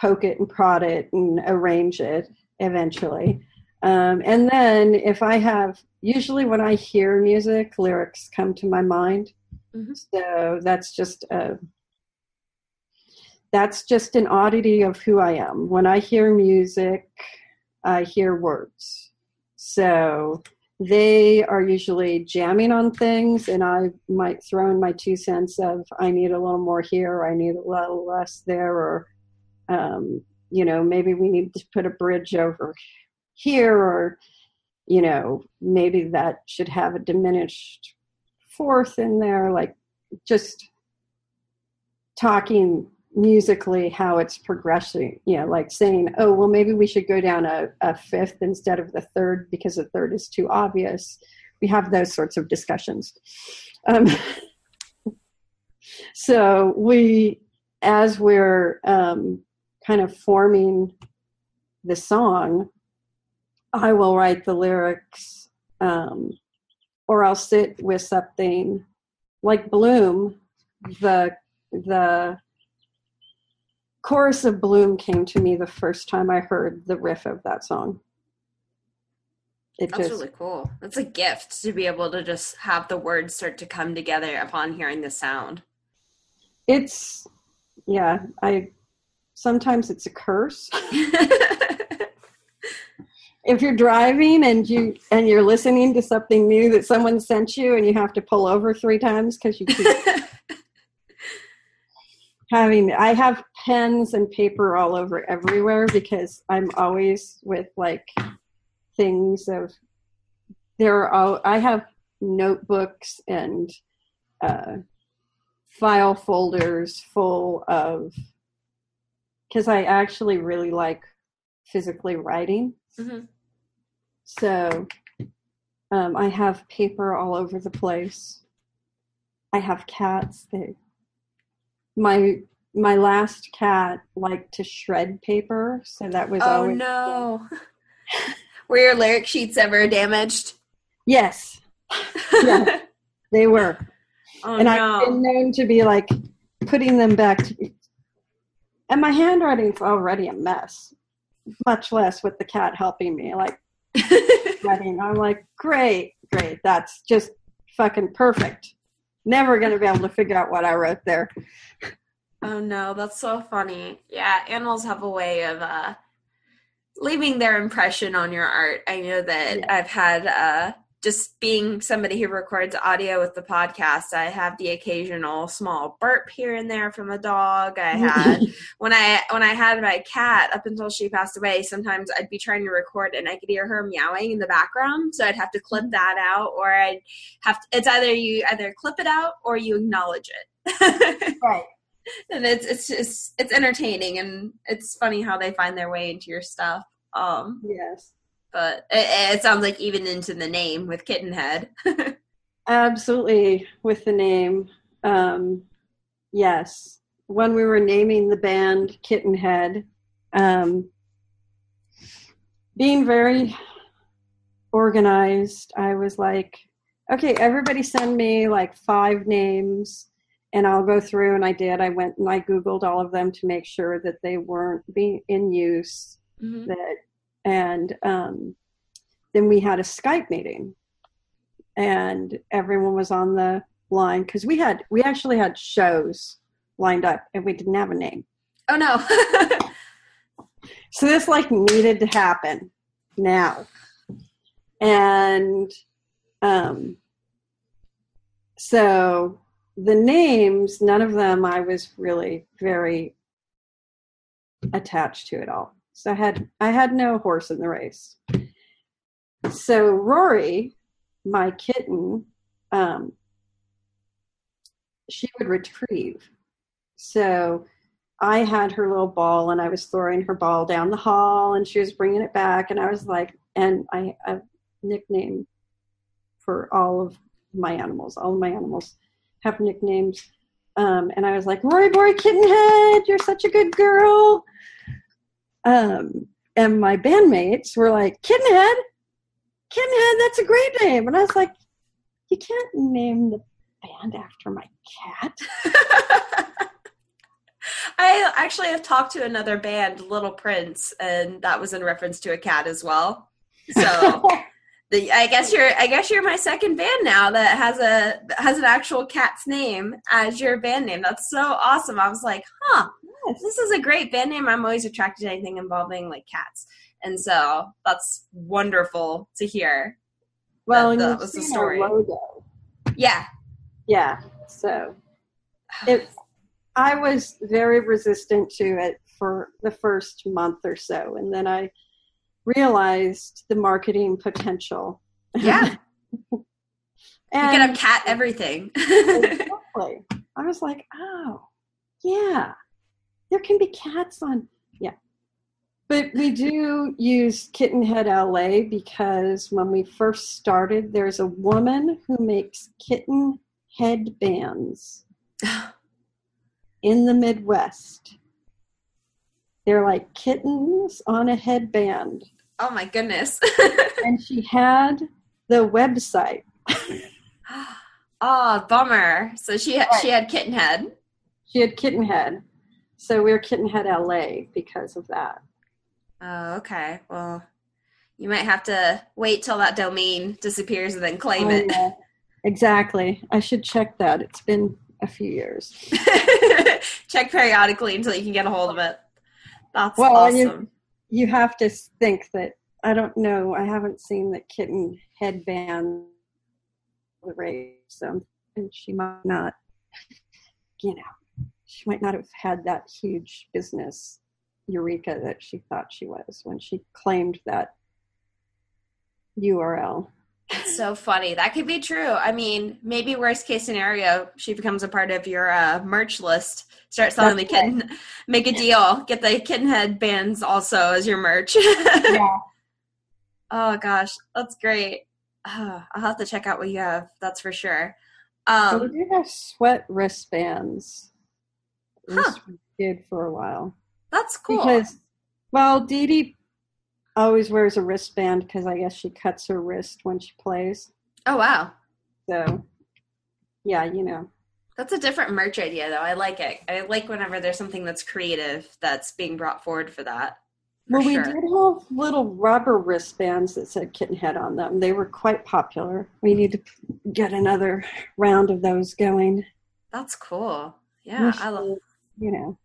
Speaker 3: poke it and prod it and arrange it eventually um, and then if I have, usually when I hear music, lyrics come to my mind.
Speaker 1: Mhm.
Speaker 3: So that's just a, that's just an oddity of who I am. When I hear music, I hear words. So they are usually jamming on things, and I might throw in my two cents of I need a little more here, I need a little less there, or um, you know maybe we need to put a bridge over here or you know maybe that should have a diminished fourth in there like just talking musically how it's progressing you know like saying oh well maybe we should go down a, a fifth instead of the third because the third is too obvious. We have those sorts of discussions. Um, so we as we're um, kind of forming the song I will write the lyrics, um, or I'll sit with something like Bloom. The the chorus of Bloom came to me the first time I heard the riff of that song. It
Speaker 1: That's
Speaker 3: just
Speaker 1: really cool. That's a gift to be able to just have the words start to come together upon hearing the sound.
Speaker 3: it's yeah I sometimes it's a curse. if you're driving and you and you're listening to something new that someone sent you and you have to pull over three times because you keep having i have pens and paper all over everywhere because i'm always with like things of there are all i have notebooks and uh, file folders full of because i actually really like physically writing
Speaker 1: Mhm.
Speaker 3: so um, I have paper all over the place. I have cats. They, my my last cat liked to shred paper, so that was
Speaker 1: oh
Speaker 3: always
Speaker 1: no. Were your lyric sheets ever damaged?
Speaker 3: yes, Yeah. they were,
Speaker 1: Oh
Speaker 3: and
Speaker 1: no.
Speaker 3: I've been known to be like putting them back. To, and my handwriting's already a mess, much less with the cat helping me. Like writing. I'm like, great, great. That's just fucking perfect. Never going to be able to figure out what I wrote there.
Speaker 1: Oh no, that's so funny. Yeah, animals have a way of uh leaving their impression on your art. I know that
Speaker 3: Yeah.
Speaker 1: I've had uh just being somebody who records audio with the podcast, I have the occasional small burp here and there from a dog. I had when I when I had my cat up until she passed away, sometimes I'd be trying to record and I could hear her meowing in the background, so I'd have to clip that out or I'd have to, it's either you either clip it out or you acknowledge it.
Speaker 3: right.
Speaker 1: and it's it's just it's entertaining and it's funny how they find their way into your stuff um
Speaker 3: Yes.
Speaker 1: But it, it sounds like even into the name with Kittenhead.
Speaker 3: Absolutely. With the name. Um, yes. When we were naming the band Kittenhead, um, being very organized, I was like, okay, everybody send me like five names and I'll go through and I did. I went and I Googled all of them to make sure that they weren't being in use
Speaker 1: Mhm.
Speaker 3: that and um, then we had a Skype meeting and everyone was on the line because we had we actually had shows lined up and we didn't have a name.
Speaker 1: oh no
Speaker 3: So this like needed to happen now. And um so the names, none of them I was really very attached to at all. So I had I had no horse in the race. So Rory, my kitten, um, she would retrieve. So I had her little ball and I was throwing her ball down the hall and she was bringing it back and I was like, and I a nickname for all of my animals. All of my animals have nicknames. Um, and I was like, Rory Boy Kittenhead, you're such a good girl. Um, and my bandmates were like, Kittenhead, Kittenhead, that's a great name. And I was like, you can't name the band after my cat.
Speaker 1: i actually have talked to another band little prince and that was in reference to a cat as well so the, i guess you're i guess you're my second band now that has a has an actual cat's name as your band name that's so awesome i was like huh this is a great band name. I'm always attracted to anything involving like cats, and so that's wonderful to hear.
Speaker 3: well,
Speaker 1: That-
Speaker 3: and
Speaker 1: that was the story.
Speaker 3: logo.
Speaker 1: Yeah,
Speaker 3: Yeah. So it, I was very resistant to it for the first month or so, and then I realized the marketing potential.
Speaker 1: yeah. you can have cat everything.
Speaker 3: exactly. I was like, oh, yeah, there can be cats on. Yeah. But we do use Kittenhead LA because when we first started, there's a woman who makes kitten headbands in the Midwest. They're like kittens on a headband.
Speaker 1: oh my goodness.
Speaker 3: And she had the website.
Speaker 1: oh, bummer. So she had, she had kitten head.
Speaker 3: She had Kittenhead. So we're Kittenhead LA because of that.
Speaker 1: Oh, okay. Well, you might have to wait till that domain disappears and then claim
Speaker 3: Oh,
Speaker 1: it.
Speaker 3: yeah. Exactly. I should check that. It's been a few years.
Speaker 1: Check periodically until you can get a hold of it. That's
Speaker 3: Well,
Speaker 1: awesome.
Speaker 3: you- You have to think that I don't know. I haven't seen that kitten headband the race, so and she might not. You know, she might not have had that huge business eureka that she thought she was when she claimed that URL.
Speaker 1: It's so funny. That could be true. I mean, maybe worst case scenario, she becomes a part of your uh, merch list. Start selling the
Speaker 3: That's right.
Speaker 1: kitten. Make a deal. Get the kitten headbands also as your merch.
Speaker 3: Yeah.
Speaker 1: oh gosh, that's great. Ah, I'll have to check out what you have. That's for sure.
Speaker 3: So
Speaker 1: Um,
Speaker 3: we do have sweat wristbands.
Speaker 1: Huh.
Speaker 3: we did for a while.
Speaker 1: that's cool.
Speaker 3: Because, well, Dee Dee always wears a wristband because I guess she cuts her wrist when she plays.
Speaker 1: oh wow,
Speaker 3: So, yeah, you know.
Speaker 1: that's a different merch idea though. I like it. I like whenever there's something that's creative that's being brought forward for that. For
Speaker 3: well, we did have little rubber wristbands that said kitten head on them. They were quite popular. We need to get another round of those going.
Speaker 1: That's cool. Yeah, I love.
Speaker 3: You know,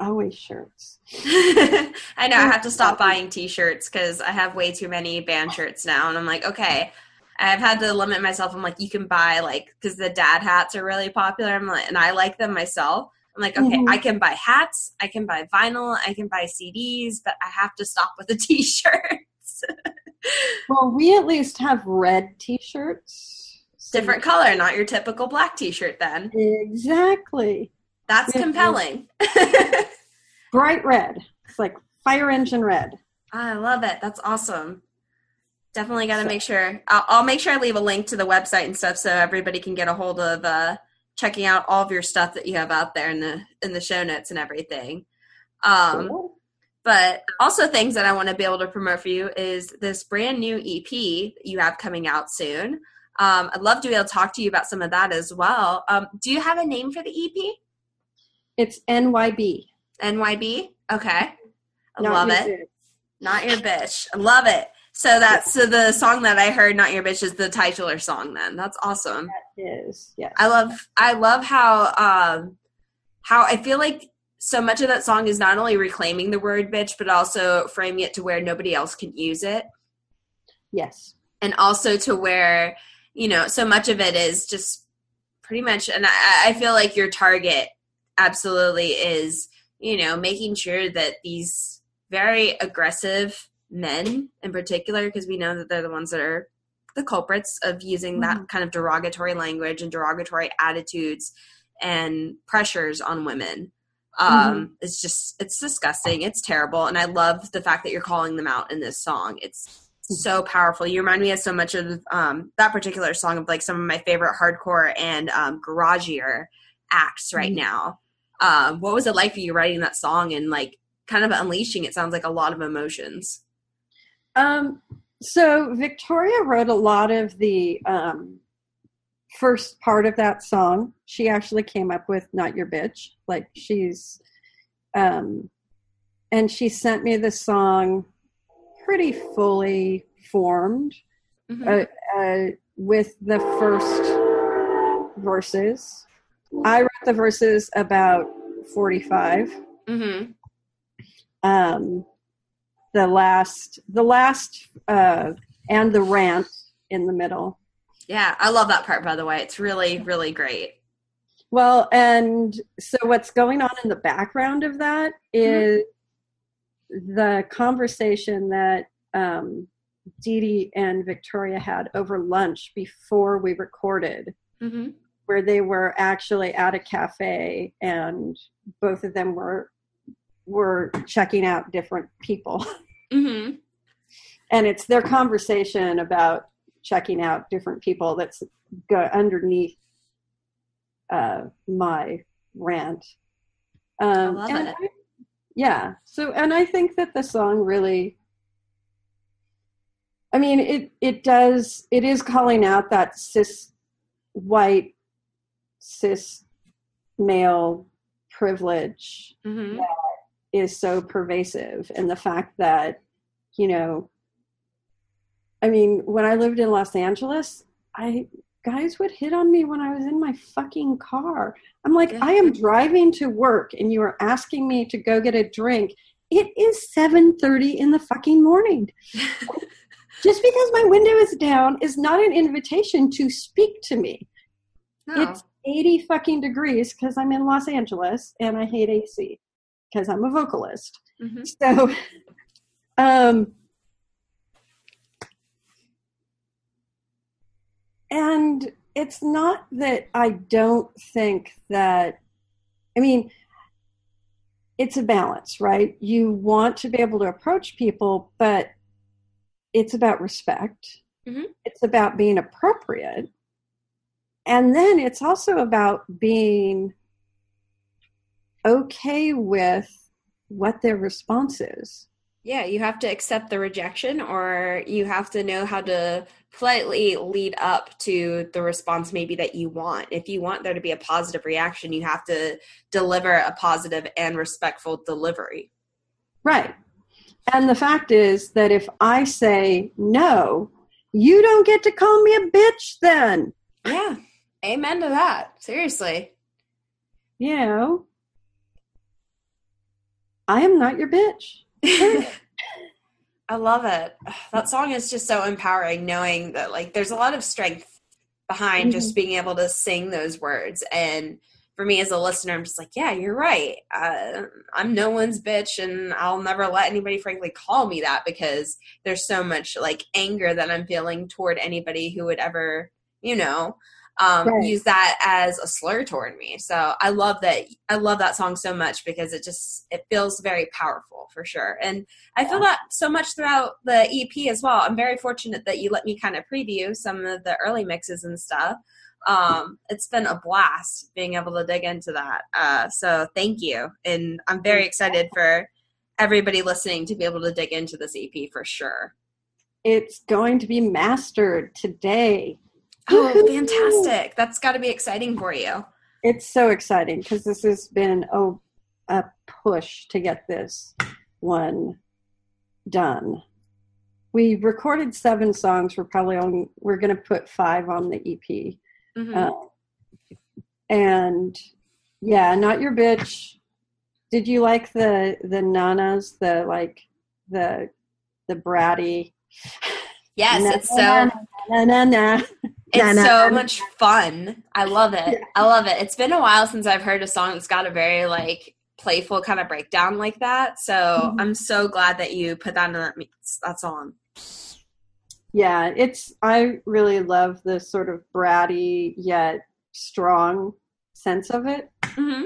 Speaker 3: always shirts.
Speaker 1: I know I have to stop buying t-shirts because I have way too many band shirts now, and I'm like, okay, I've had to limit myself. I'm like, you can buy like because the dad hats are really popular. I'm like, and I like them myself. I'm like, okay,
Speaker 3: Mhm.
Speaker 1: I can buy hats, I can buy vinyl, I can buy CDs, but I have to stop with the t-shirts.
Speaker 3: Well, we at least have red T-shirts.
Speaker 1: Different color, not your typical black t-shirt. Then
Speaker 3: Exactly.
Speaker 1: That's
Speaker 3: Yeah.
Speaker 1: compelling.
Speaker 3: Bright red. It's like fire engine red.
Speaker 1: I love it. That's awesome. Definitely got to
Speaker 3: So-
Speaker 1: make sure. I'll, I'll make sure I leave a link to the website and stuff so everybody can get a hold of uh, checking out all of your stuff that you have out there in the in the show notes and everything. Um,
Speaker 3: Cool.
Speaker 1: but also things that I want to be able to promote for you is this brand new EP you have coming out soon. Um, I'd love to be able to talk to you about some of that as well. Um, do you have a name for the EP?
Speaker 3: It's NYB.
Speaker 1: NYB. Okay, I
Speaker 3: Not
Speaker 1: love it.
Speaker 3: bitch.
Speaker 1: Not your bitch. I love it. So that's so the song that I heard, "Not Your Bitch," is the titular song. Then that's awesome.
Speaker 3: That is, yes.
Speaker 1: I love I love how um how I feel like so much of that song is not only reclaiming the word bitch, but also framing it to where nobody else can use it,
Speaker 3: Yes.
Speaker 1: and also to where you know so much of it is just pretty much. And I, I feel like your target absolutely is you know making sure that these very aggressive men in particular because we know that they're the ones that are the culprits of using that kind of derogatory language and derogatory attitudes and pressures on women. Um it's just it's disgusting. It's terrible. And i love the fact that you're calling them out in this song. It's so powerful. You remind me of so much of um that particular song of like some of my favorite hardcore and um garagier acts right
Speaker 3: Mhm.
Speaker 1: now um what was it like for you writing that song and like kind of unleashing it sounds like a lot of emotions
Speaker 3: Um, so Victoria wrote a lot of the um, first part of that song. She actually came up with "Not Your Bitch." Like she's, um, and she sent me the song pretty fully formed
Speaker 1: Mhm.
Speaker 3: uh, uh, with the first verses. I the verses about forty-five.
Speaker 1: Mhm.
Speaker 3: um, the last the last uh, and the rant in the middle
Speaker 1: yeah i love that part by the way it's really really great
Speaker 3: well and so what's going on in the background of that is the conversation that um, Dee Dee and Victoria had over lunch before we recorded
Speaker 1: mm-hmm.
Speaker 3: Where they were actually at a cafe and both of them were were checking out different people
Speaker 1: Mm-hmm.
Speaker 3: and it's their conversation about checking out different people that's go underneath uh, my rant. Um,
Speaker 1: love
Speaker 3: and
Speaker 1: it.
Speaker 3: I- yeah. So, and I think that the song really, I mean, it it does it is calling out that cis white cis male privilege
Speaker 1: Mm-hmm.
Speaker 3: is so pervasive and the fact that you know i mean when i lived in los angeles i guys would hit on me when I was in my fucking car. I'm like,
Speaker 1: Yeah.
Speaker 3: I am driving to work and you are asking me to go get a drink. It is 7:30 in the fucking morning. Just because my window is down is not an invitation to speak to me.
Speaker 1: No.
Speaker 3: It's 80 fucking degrees because I'm in Los Angeles and I hate AC because I'm a vocalist.
Speaker 1: Mhm.
Speaker 3: So, um, and it's not that I don't think that, I mean, it's a balance, right? You want to be able to approach people, but it's about respect.
Speaker 1: Mhm.
Speaker 3: It's about being appropriate. And then it's also about being okay with what their response is.
Speaker 1: Yeah, you have to accept the rejection or you have to know how to politely lead up to the response maybe that you want. If you want there to be a positive reaction, you have to deliver a positive and respectful delivery.
Speaker 3: Right. And the fact is that if I say no, you don't get to call me a bitch then.
Speaker 1: Yeah. Amen to that. Seriously.
Speaker 3: You know, I am not your bitch.
Speaker 1: I love it. That song is just so empowering knowing that like there's a lot of strength behind just being able to sing those words and for me as a listener I'm just like yeah you're right uh, I'm no one's bitch and I'll never let anybody frankly call me that because there's so much like anger that I'm feeling toward anybody who would ever you know um,
Speaker 3: Right.
Speaker 1: use that as a slur toward me so I love that I love that song so much because it just it feels very powerful for sure and I feel that so much throughout the EP as well. I'm very fortunate that you let me kind of preview some of the early mixes and stuff. Um, it's been a blast being able to dig into that. Uh, so thank you. And I'm very excited for everybody listening to be able to dig into this EP for sure.
Speaker 3: It's going to be mastered today.
Speaker 1: Oh, fantastic. That's got to be exciting for you.
Speaker 3: It's so exciting because this has been a, a push to get this one done. We recorded seven songs. We're probably on, we're going to put five on the EP.
Speaker 1: Mhm.
Speaker 3: Uh, and yeah, not your bitch. Did you like the the nanas, the like the the bratty?
Speaker 1: yes,
Speaker 3: na-
Speaker 1: it's so
Speaker 3: na na na.
Speaker 1: It's
Speaker 3: Na, na,
Speaker 1: so much fun. I love it.
Speaker 3: Yeah.
Speaker 1: I love it. It's been a while since I've heard a song that's got a very like playful kind of breakdown like that. So
Speaker 3: Mhm.
Speaker 1: I'm so glad that you put that in that, that song.
Speaker 3: Yeah, it's I really love the sort of bratty yet strong sense of it.
Speaker 1: hmm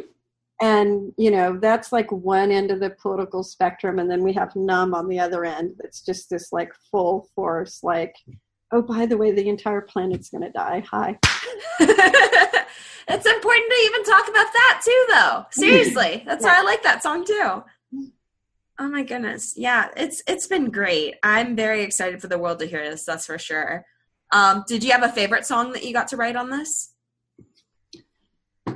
Speaker 3: And you know, that's like one end of the political spectrum, and then we have numb on the other end. That's just this like full force, like, oh, by the way, the entire planet's gonna die. Hi.
Speaker 1: it's important to even talk about that too, though. Seriously, that's why I like that song too. Oh my goodness, yeah, it's it's been great. I'm very excited for the world to hear this. That's for sure. Um, did you have a favorite song that you got to write on this?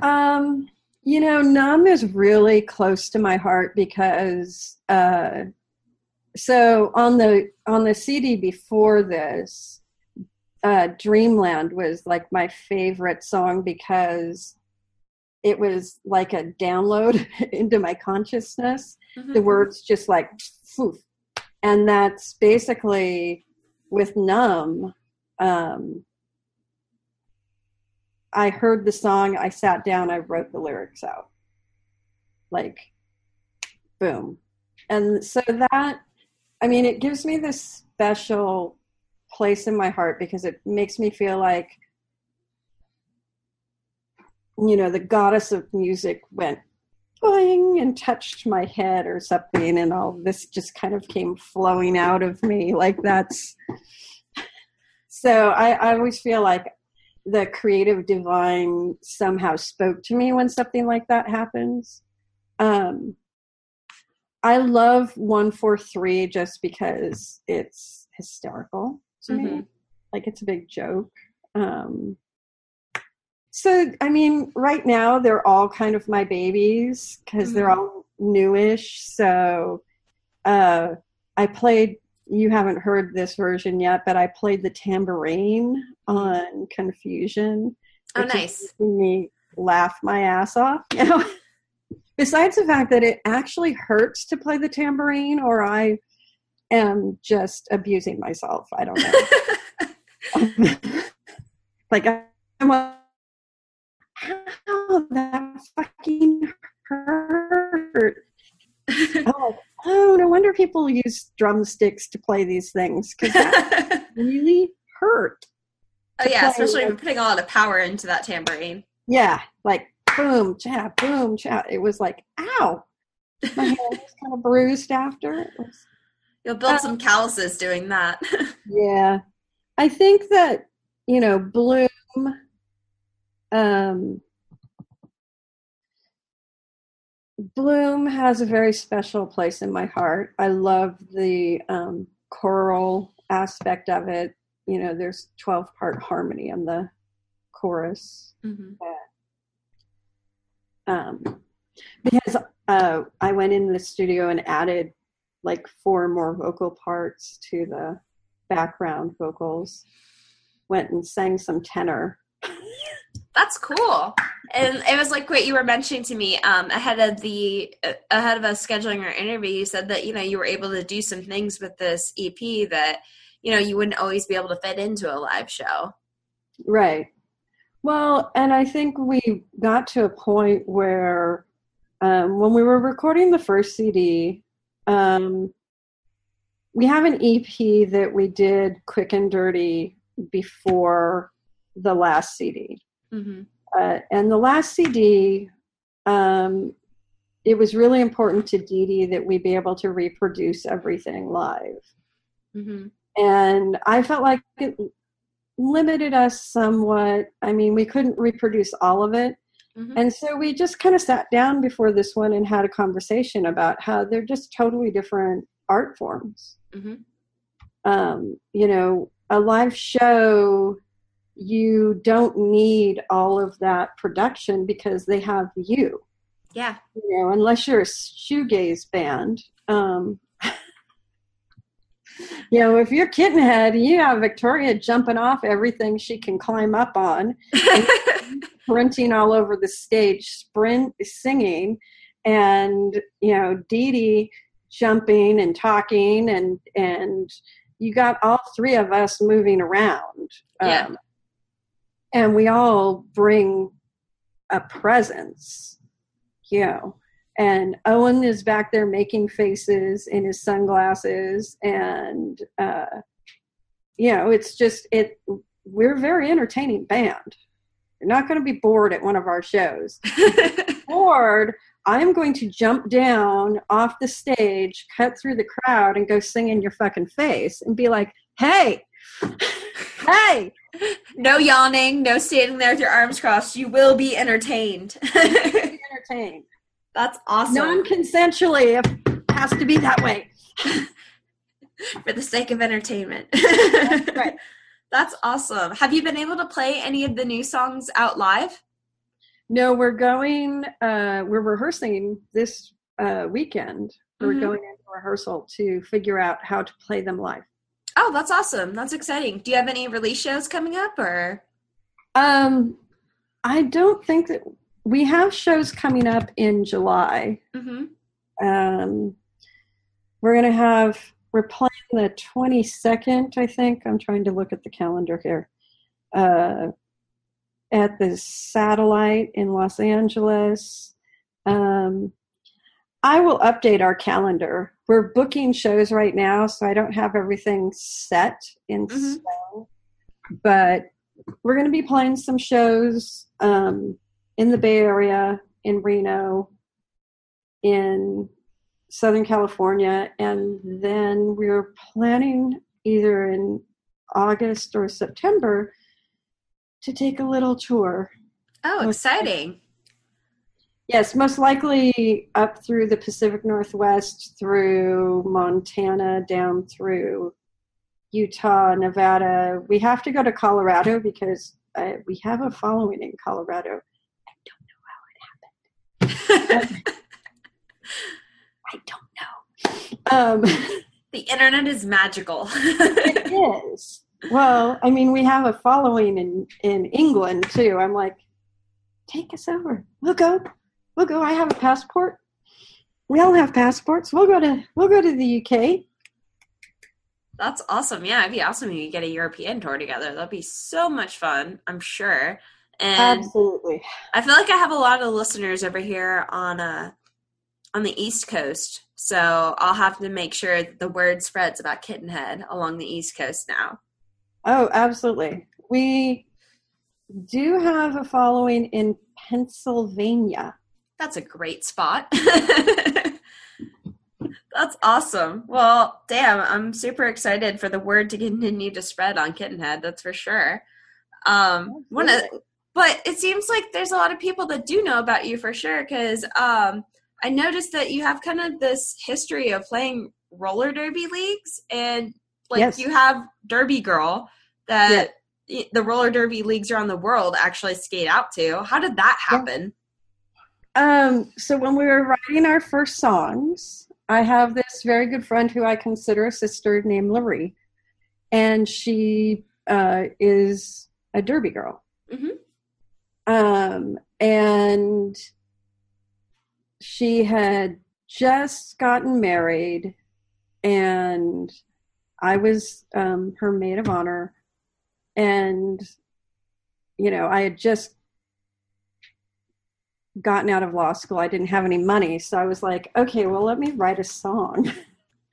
Speaker 3: Um, you know, numb is really close to my heart because uh so on the on the CD before this, uh Dreamland was like my favorite song because it was like a download into my consciousness. The words just like poof. And that's basically with numb. Um I heard the song, I sat down, I wrote the lyrics out. Like, boom. And so that, I mean, it gives me this special place in my heart because it makes me feel like, you know, the goddess of music went boing and touched my head or something, and all this just kind of came flowing out of me. Like, that's. So I, I always feel like the creative divine somehow spoke to me when something like that happens. Um, I love 143 just because it's hysterical to me.
Speaker 1: Mhm.
Speaker 3: Like it's a big joke. Um, so, I mean, right now they're all kind of my babies because they're all newish. So, uh, I played you haven't heard this version yet, but I played the tambourine on Confusion.
Speaker 1: Oh, nice.
Speaker 3: me laugh my ass off. You know, besides the fact that it actually hurts to play the tambourine, or I am just abusing myself. I don't know. like I'm like, how that fucking hurt. oh, oh, no wonder people use drumsticks to play these things because that really hurt.
Speaker 1: oh yeah, especially
Speaker 3: like-
Speaker 1: putting a lot of power into that tambourine.
Speaker 3: Yeah, like boom, chat, boom, chat. It was like, ow. My hand was kind of bruised after. It was,
Speaker 1: You'll build
Speaker 3: Uh,
Speaker 1: some calluses doing that.
Speaker 3: yeah. I think that, you know, Bloom, um, Bloom has a very special place in my heart. I love the um, choral aspect of it. You know, there's 12 part harmony on the chorus.
Speaker 1: Mhm.
Speaker 3: um, because uh, I went in the studio and added like four more vocal parts to the background vocals. Went and sang some tenor.
Speaker 1: That's cool. And it was like what you were mentioning to me um, ahead of the uh, ahead of us scheduling our interview. You said that you know you were able to do some things with this EP that you know you wouldn't always be able to fit into a live show.
Speaker 3: Right. Well, and I think we got to a point where um, when we were recording the first CD, um, we have an EP that we did quick and dirty before the last CD.
Speaker 1: Mm-hmm.
Speaker 3: Uh, and the last CD, um, it was really important to Dee Dee that we be able to reproduce everything live.
Speaker 1: Mm-hmm.
Speaker 3: And I felt like it limited us somewhat. I mean, we couldn't reproduce all of it.
Speaker 1: Mhm.
Speaker 3: And so we just kind of sat down before this one and had a conversation about how they're just totally different art forms.
Speaker 1: Mhm.
Speaker 3: Um, you know, a live show, you don't need all of that production because they have you.
Speaker 1: Yeah.
Speaker 3: You know, unless you're a shoegaze band. Um, you know, if you're Kittenhead, you have Victoria jumping off everything she can climb up on sprinting all over the stage, sprint singing, and you know, Dee Dee jumping and talking, and and you got all three of us moving around.
Speaker 1: Yeah.
Speaker 3: Um, and we all bring a presence, you know. And Owen is back there making faces in his sunglasses, and uh, you know, it's just it. We're a very entertaining band. You're not going to be bored at one of our shows. Bored, I'm going to jump down off the stage, cut through the crowd, and go sing in your fucking face and be like, hey, hey,
Speaker 1: no yawning, no standing there with your arms crossed. You will be entertained.
Speaker 3: be entertained.
Speaker 1: That's awesome.
Speaker 3: Non consensually, it has to be that way.
Speaker 1: For the sake of entertainment.
Speaker 3: right.
Speaker 1: That's awesome. Have you been able to play any of the new songs out live?
Speaker 3: No, we're going, uh, we're rehearsing this uh, weekend. We're
Speaker 1: Mhm.
Speaker 3: going into rehearsal to figure out how to play them live.
Speaker 1: Oh, that's awesome. That's exciting. Do you have any release shows coming up or?
Speaker 3: Um, I don't think that we have shows coming up in July.
Speaker 1: Mm-hmm.
Speaker 3: Um, we're going to have, we're playing the 22nd, I think. I'm trying to look at the calendar here. Uh, at the Satellite in Los Angeles. Um, I will update our calendar. We're booking shows right now, so I don't have everything set in
Speaker 1: Mhm.
Speaker 3: stone. But we're going to be playing some shows um, in the Bay Area, in Reno, in Southern California, and then we're planning either in August or September to take a little tour.
Speaker 1: Oh, exciting.
Speaker 3: Yes, most likely up through the Pacific Northwest, through Montana, down through Utah, Nevada. We have to go to Colorado because uh, we have a following in Colorado. I don't know. Um,
Speaker 1: The internet is magical.
Speaker 3: it is. Well, I mean, we have a following in in England too. I'm like, take us over. We'll go. We'll go. I have a passport. We all have passports. We'll go to we'll go to the UK.
Speaker 1: That's awesome. Yeah, it'd be awesome if you get a European tour together. That'd be so much fun, I'm sure. And
Speaker 3: Absolutely.
Speaker 1: I feel like I have a lot of listeners over here on uh on the East Coast. So I'll have to make sure the word spreads about Kittenhead along the East Coast now.
Speaker 3: Oh, absolutely. We do have a following in Pennsylvania.
Speaker 1: That's a great spot. That's awesome. Well, damn, I'm super excited for the word to continue to spread on Kittenhead. That's for sure. Um, one of, but it seems like there's a lot of people that do know about you for sure. Because um, I noticed that you have kind of this history of playing roller derby leagues, and like
Speaker 3: Yes.
Speaker 1: you have Derby Girl that the roller derby leagues around the world actually skate out to. How did that happen?
Speaker 3: Um, so when we were writing our first songs, I have this very good friend who I consider a sister named Larry, and she uh, is a derby girl.
Speaker 1: Mhm.
Speaker 3: Um, and she had just gotten married, and I was um, her maid of honor, and you know I had just gotten out of law school. I didn't have any money. So I was like, okay, well, let me write a song.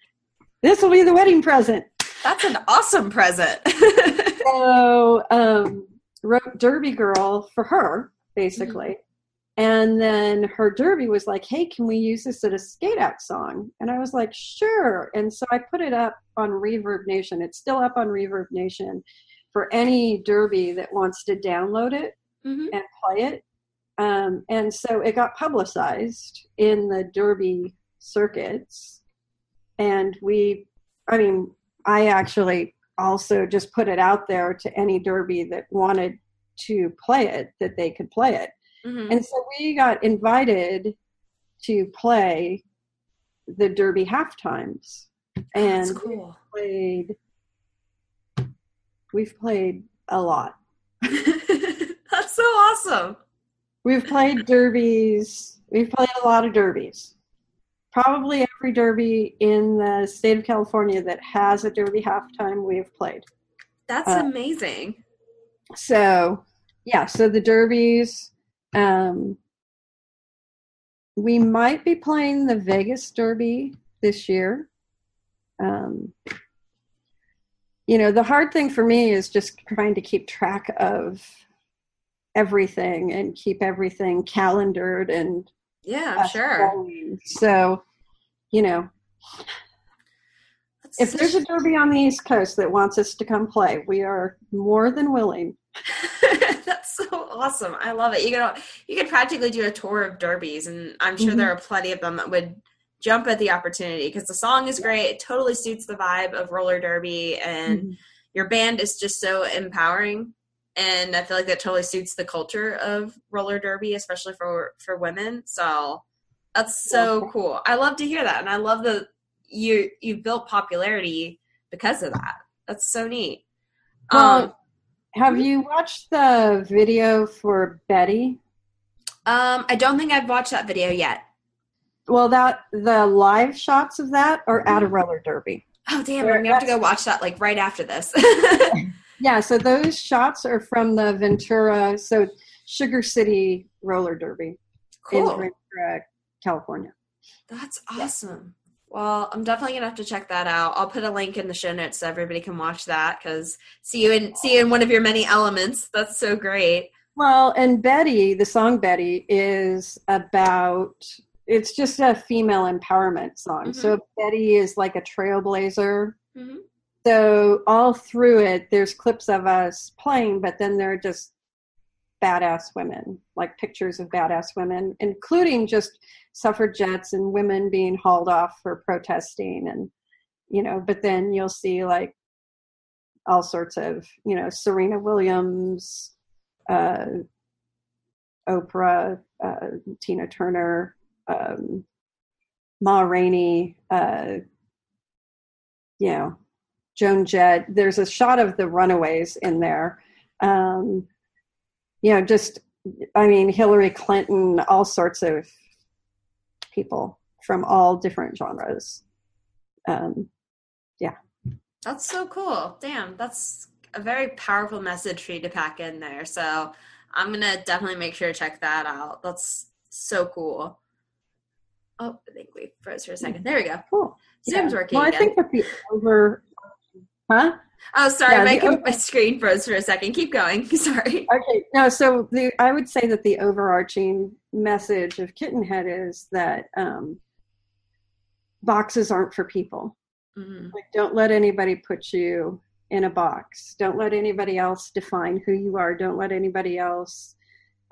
Speaker 3: this will be the wedding present.
Speaker 1: That's an awesome present.
Speaker 3: So um, wrote Derby Girl for her, basically. And then her Derby was like, hey, can we use this at a skate out song? And I was like, sure. And so I put it up on Reverb Nation. It's still up on Reverb Nation for any Derby that wants to download it
Speaker 1: Mhm.
Speaker 3: and play it. Um, and so it got publicized in the Derby circuits. And we, I mean, I actually also just put it out there to any Derby that wanted to play it, that they could play it.
Speaker 1: Mhm.
Speaker 3: And so we got invited to play the Derby half times. And
Speaker 1: That's cool.
Speaker 3: played, we've played a lot.
Speaker 1: That's so awesome.
Speaker 3: We've played derbies. We've played a lot of derbies. Probably every derby in the state of California that has a derby halftime, we have played.
Speaker 1: That's
Speaker 3: Uh,
Speaker 1: amazing.
Speaker 3: So, yeah, so the derbies. Um, we might be playing the Vegas Derby this year. Um, you know, the hard thing for me is just trying to keep track of everything and keep everything calendared and
Speaker 1: Yeah,
Speaker 3: us
Speaker 1: sure.
Speaker 3: going. So, you know,
Speaker 1: That's
Speaker 3: if there's a derby on the East Coast that wants us to come play, we are more than willing.
Speaker 1: So awesome. I love it. You could you could practically do a tour of derbies, and I'm sure
Speaker 3: Mhm.
Speaker 1: there are plenty of them that would jump at the opportunity because the song is great. It totally suits the vibe of roller derby, and
Speaker 3: Mm-hmm.
Speaker 1: your band is just so empowering. And I feel like that totally suits the culture of roller derby, especially for for women. So that's so cool. I love to hear that, and I love that you you built popularity because of that. That's so neat.
Speaker 3: Well,
Speaker 1: um,
Speaker 3: Have you watched the video for Betty?
Speaker 1: Um, I don't think I've watched that video yet.
Speaker 3: Well, that the live shots of that are at a roller derby.
Speaker 1: Oh damn, I'm gonna have to go watch that like right after this.
Speaker 3: Yeah, so those shots are from the Ventura, so Sugar City Roller Derby in. Ventura, California.
Speaker 1: That's awesome. Well, I'm definitely gonna have to check that out. I'll put a link in the show notes so everybody can watch that because see you in see you in one of your many elements. That's so great.
Speaker 3: Well, and Betty, the song Betty, is about it's just a female empowerment song. So Betty is like a trailblazer.
Speaker 1: Mhm.
Speaker 3: So all through it, there's clips of us playing, but then they're just badass women, like pictures of badass women, including just suffragettes and women being hauled off for protesting. And, you know, but then you'll see like all sorts of, you know, Serena Williams, uh, Oprah, uh, Tina Turner, um, Ma Rainey, uh, you know, Joan Jett. There's a shot of the Runaways in there. Um, you know, just I mean, Hillary Clinton, all sorts of people from all different genres. Um, yeah.
Speaker 1: That's so cool. Damn, that's a very powerful message for you to pack in there. So I'm gonna definitely make sure to check that out. That's so cool. Oh, I think we froze for a second. There we go.
Speaker 3: cool.
Speaker 1: Zoom's
Speaker 3: Yeah.
Speaker 1: working
Speaker 3: Well, I
Speaker 1: again.
Speaker 3: think that the over, huh?
Speaker 1: Oh, sorry,
Speaker 3: yeah,
Speaker 1: my,
Speaker 3: the
Speaker 1: my screen froze for a second. Keep going. Sorry.
Speaker 3: Okay, no. So the I would say that the overarching message of Kittenhead is that um, boxes aren't for people.
Speaker 1: Mhm.
Speaker 3: Like, don't let anybody put you in a box. Don't let anybody else define who you are. Don't let anybody else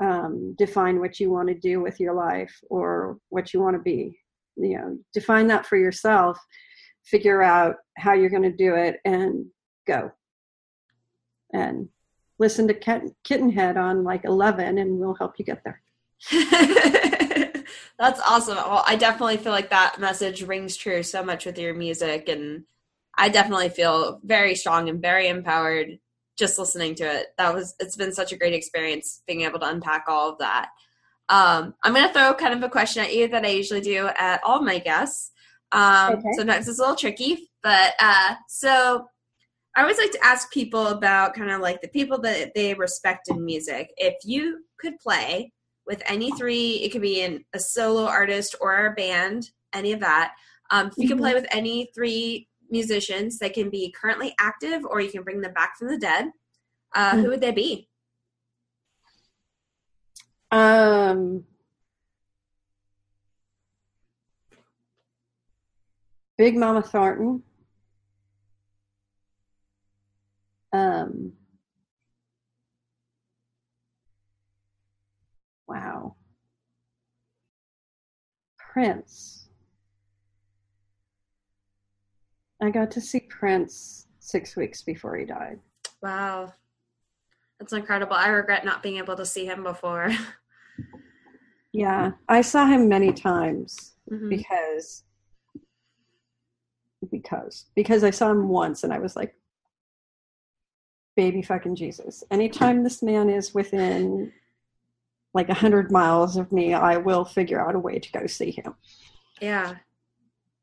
Speaker 3: um, define what you want to do with your life or what you want to be. You know, define that for yourself. Figure out how you're going to do it, and go. And listen to Kit- Kittenhead on like 11, and we'll help you get there.
Speaker 1: That's awesome. Well, I definitely feel like that message rings true so much with your music, and I definitely feel very strong and very empowered just listening to it. That was it's been such a great experience being able to unpack all of that. Um, I'm going to throw kind of a question at you that I usually do at all my guests. Um,
Speaker 3: Okay.
Speaker 1: Sometimes it's a little tricky, but uh, so I always like to ask people about kind of like the people that they respect in music. If you could play with any three, it could be in a solo artist or a band, any of that. Um, if you can
Speaker 3: Mhm.
Speaker 1: play with any three musicians, they can be currently active or you can bring them back from the dead. Uh, Who would they be?
Speaker 3: Um, Big Mama Thornton. Um, wow. Prince. I got to see Prince six weeks before he died.
Speaker 1: Wow. That's incredible. I regret not being able to see him before.
Speaker 3: Yeah, I saw him many times.
Speaker 1: Mhm.
Speaker 3: because because because I saw him once and I was like baby fucking Jesus. Anytime this man is within like a hundred miles of me, I will figure out a way to go see him.
Speaker 1: Yeah.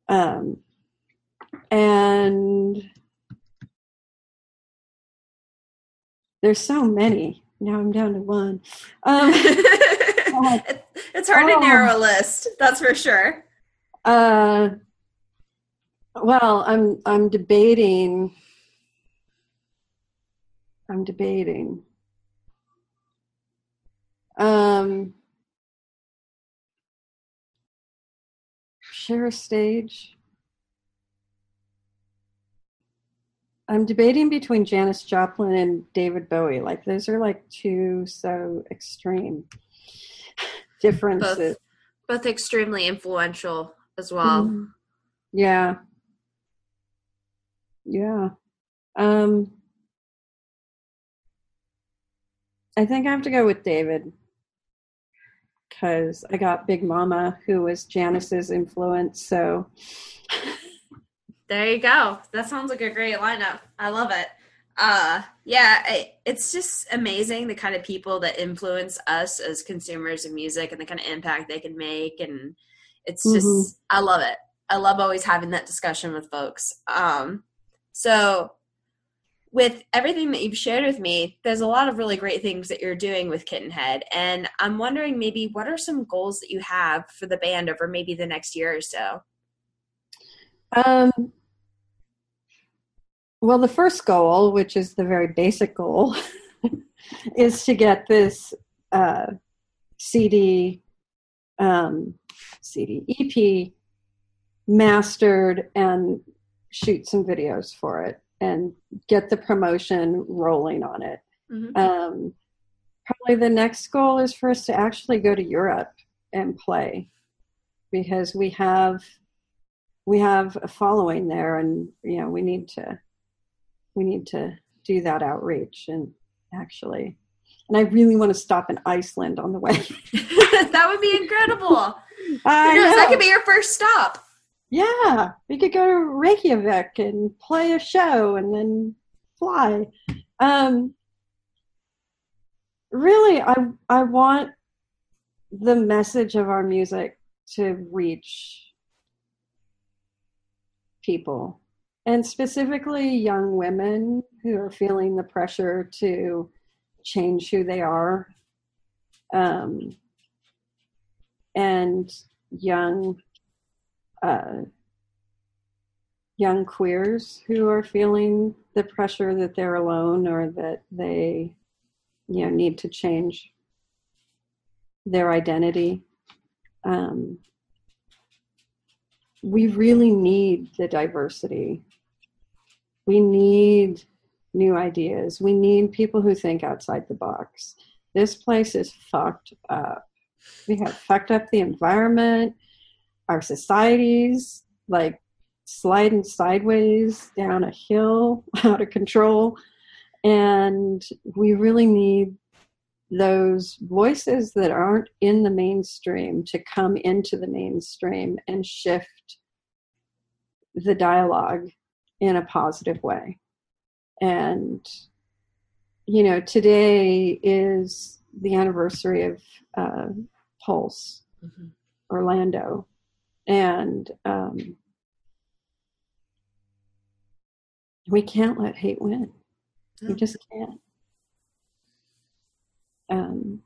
Speaker 3: Um and there's so many. Now I'm down to one. Um
Speaker 1: It- it's hard to
Speaker 3: Oh.
Speaker 1: narrow a list, that's for sure.
Speaker 3: Uh, well, I'm I'm debating. I'm debating. Um, share a stage. I'm debating between Janis Joplin and David Bowie. Like those are like two so extreme differences.
Speaker 1: Both extremely influential as well.
Speaker 3: Mhm. Yeah. Yeah. Um I think I have to go with David because I got Big Mama, who was Janis's influence. So
Speaker 1: There you go. That sounds like a great lineup. I love it. Uh, yeah, I, it's just amazing the kind of people that influence us as consumers of music and the kind of impact they can make. And it's just,
Speaker 3: Mhm.
Speaker 1: I love it. I love always having that discussion with folks. Um, so, with everything that you've shared with me, there's a lot of really great things that you're doing with Kittenhead. And I'm wondering maybe what are some goals that you have for the band over maybe the next year or so?
Speaker 3: um well the first goal, which is the very basic goal, is to get this uh CD um CD EP mastered and shoot some videos for it and get the promotion rolling on it.
Speaker 1: Mhm.
Speaker 3: Um, probably the next goal is for us to actually go to Europe and play because we have we have a following there and you know we need to we need to do that outreach and actually and I really want to stop in Iceland on the way.
Speaker 1: that would be incredible.
Speaker 3: I
Speaker 1: Who knows? That could be your first stop.
Speaker 3: Yeah, we could go to Reykjavik and play a show and then fly. Um, really, I I want the message of our music to reach people, and specifically young women who are feeling the pressure to change who they are, um, and young uh, young queers who are feeling the pressure that they're alone or that they you know need to change their identity. Um, we really need the diversity. We need new ideas. We need people who think outside the box. This place is fucked up. We have fucked up the environment our societies like sliding sideways down a hill out of control. And we really need those voices that aren't in the mainstream to come into the mainstream and shift the dialogue in a positive way. And you know today is the anniversary of uh, pulse
Speaker 1: Mm-hmm.
Speaker 3: orlando and um, we can't let hate win. We just can't. Um,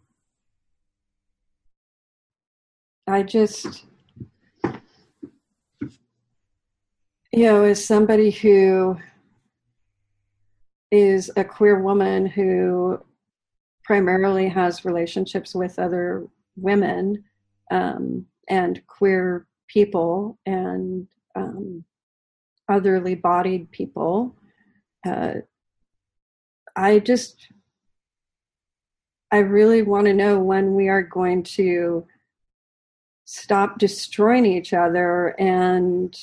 Speaker 3: I just, you know, as somebody who is a queer woman who primarily has relationships with other women um, and queer people and um, otherly bodied people. Uh, I just, I really want to know when we are going to stop destroying each other and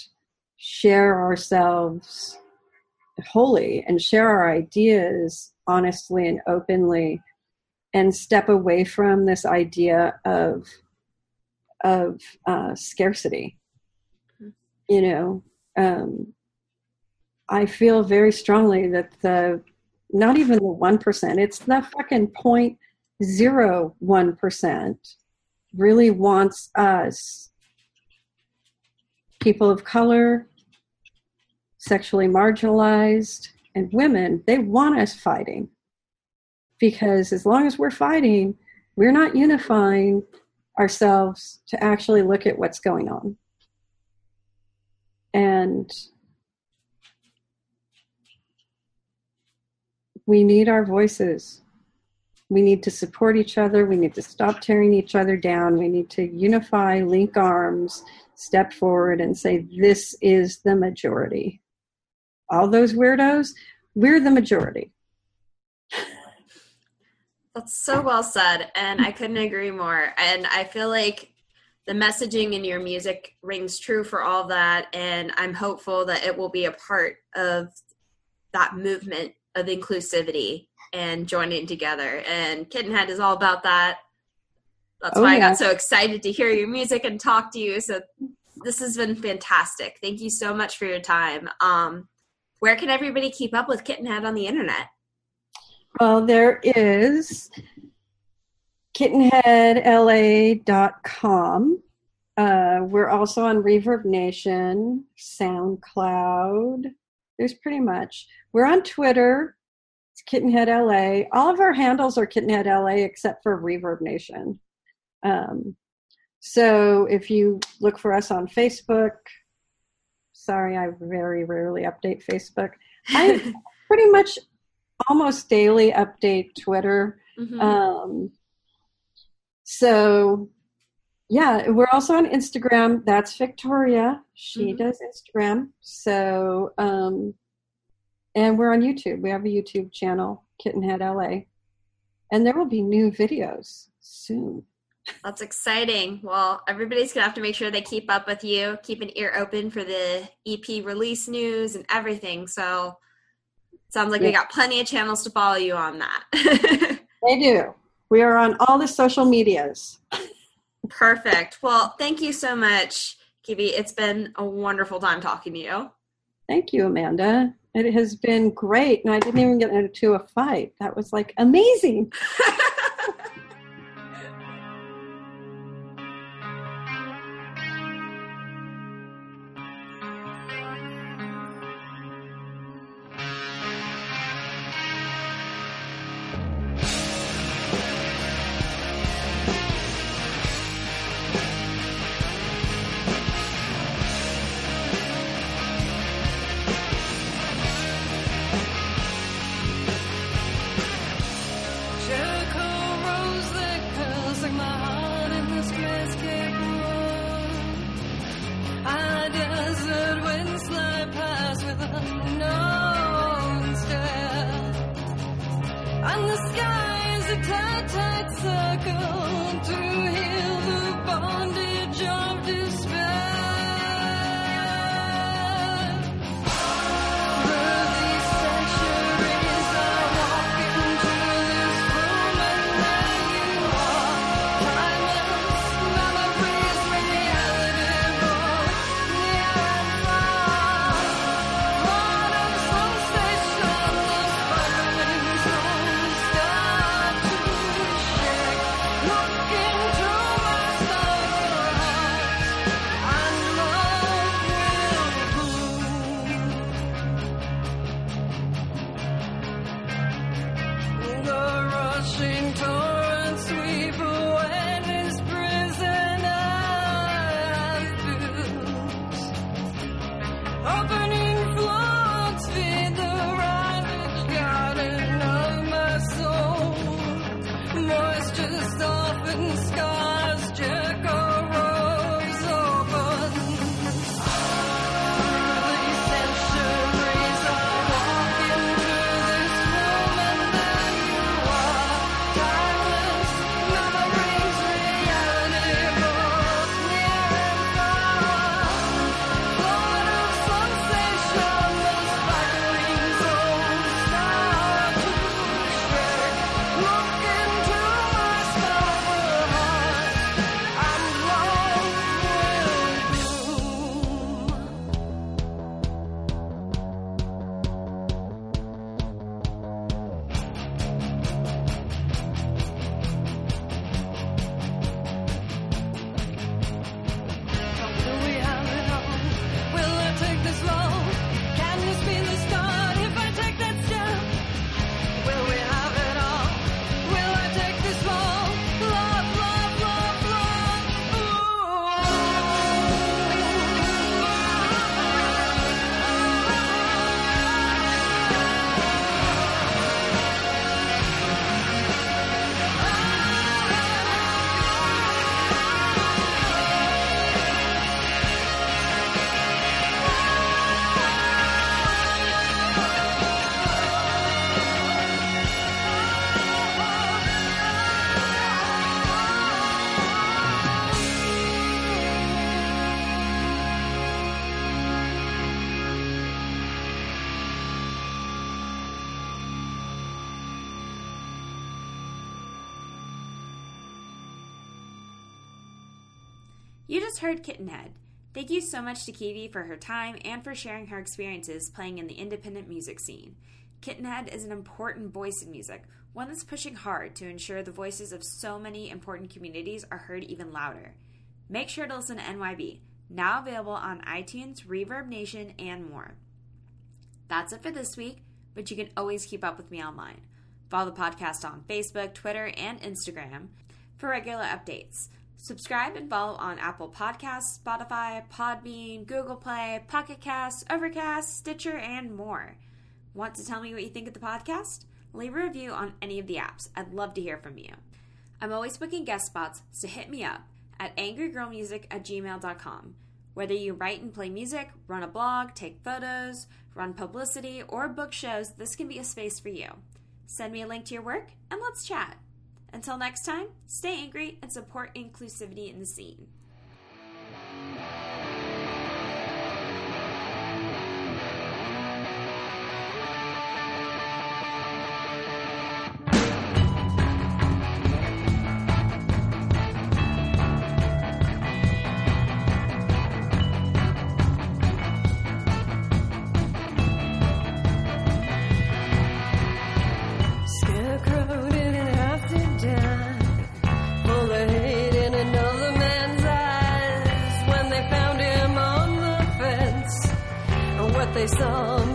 Speaker 3: share ourselves wholly and share our ideas honestly and openly and step away from this idea of of uh, scarcity. You know um, i feel very strongly that the not even the 1% it's the fucking point zero one percent really wants us people of color sexually marginalized and women they want us fighting. Because as long as we're fighting we're not unifying ourselves to actually look at what's going on and we need our voices. We need to support each other. We need to stop tearing each other down. We need to unify, link arms, step forward, and say, This is the majority. All those weirdos, we're the majority.
Speaker 1: That's so well said, and I couldn't agree more. And I feel like the messaging in your music rings true for all that, and I'm hopeful that it will be a part of that movement of inclusivity and joining together. And Kittenhead is all about that. That's
Speaker 3: Oh,
Speaker 1: why I got so excited to hear your music and talk to you. So this has been fantastic. Thank you so much for your time. Um, where can everybody keep up with Kittenhead on the internet?
Speaker 3: Well, there is kittenheadla.com. Uh, we're also on Reverb Nation, SoundCloud. There's pretty much. We're on Twitter. It's Kittenhead LA. All of our handles are Kittenhead LA except for Reverb Nation. Um, so if you look for us on Facebook, sorry, I very rarely update Facebook. I pretty much almost daily update Twitter.
Speaker 1: Mhm.
Speaker 3: Um, so, yeah, we're also on Instagram. That's Victoria. She
Speaker 1: Mhm.
Speaker 3: does Instagram. So, um, and we're on YouTube. We have a YouTube channel, Kittenhead LA, and there will be new videos soon.
Speaker 1: That's exciting. Well, everybody's gonna have to make sure they keep up with you, keep an ear open for the EP release news and everything. So sounds like we
Speaker 3: Yeah.
Speaker 1: got plenty of channels to follow you on that.
Speaker 3: They do. We are on all the social medias.
Speaker 1: Perfect. Well, thank you so much, Kiwi, it's been a wonderful time talking to you.
Speaker 2: Thank you, Amanda. It has been great. And I didn't even get into a fight. That was like amazing.
Speaker 1: heard Kittenhead. Thank you so much to Kiwi for her time and for sharing her experiences playing in the independent music scene. Kittenhead is an important voice in music, one that's pushing hard to ensure the voices of so many important communities are heard even louder. Make sure to listen to NYB, now available on iTunes, Reverb Nation, and more. That's it for this week, but you can always keep up with me online. Follow the podcast on Facebook, Twitter, and Instagram for regular updates. Subscribe and follow on Apple Podcasts, Spotify, Podbean, Google Play, Pocket Cast, Overcast, Stitcher, and more. Want to tell me what you think of the podcast? Leave a review on any of the apps. I'd love to hear from you. I'm always booking guest spots, so hit me up at angrygirlmusic at gmail.com. Whether you write and play music, run a blog, take photos, run publicity, or book shows, this can be a space for you. Send me a link to your work and let's chat. Until next time, stay angry and support inclusivity in the scene.
Speaker 2: Many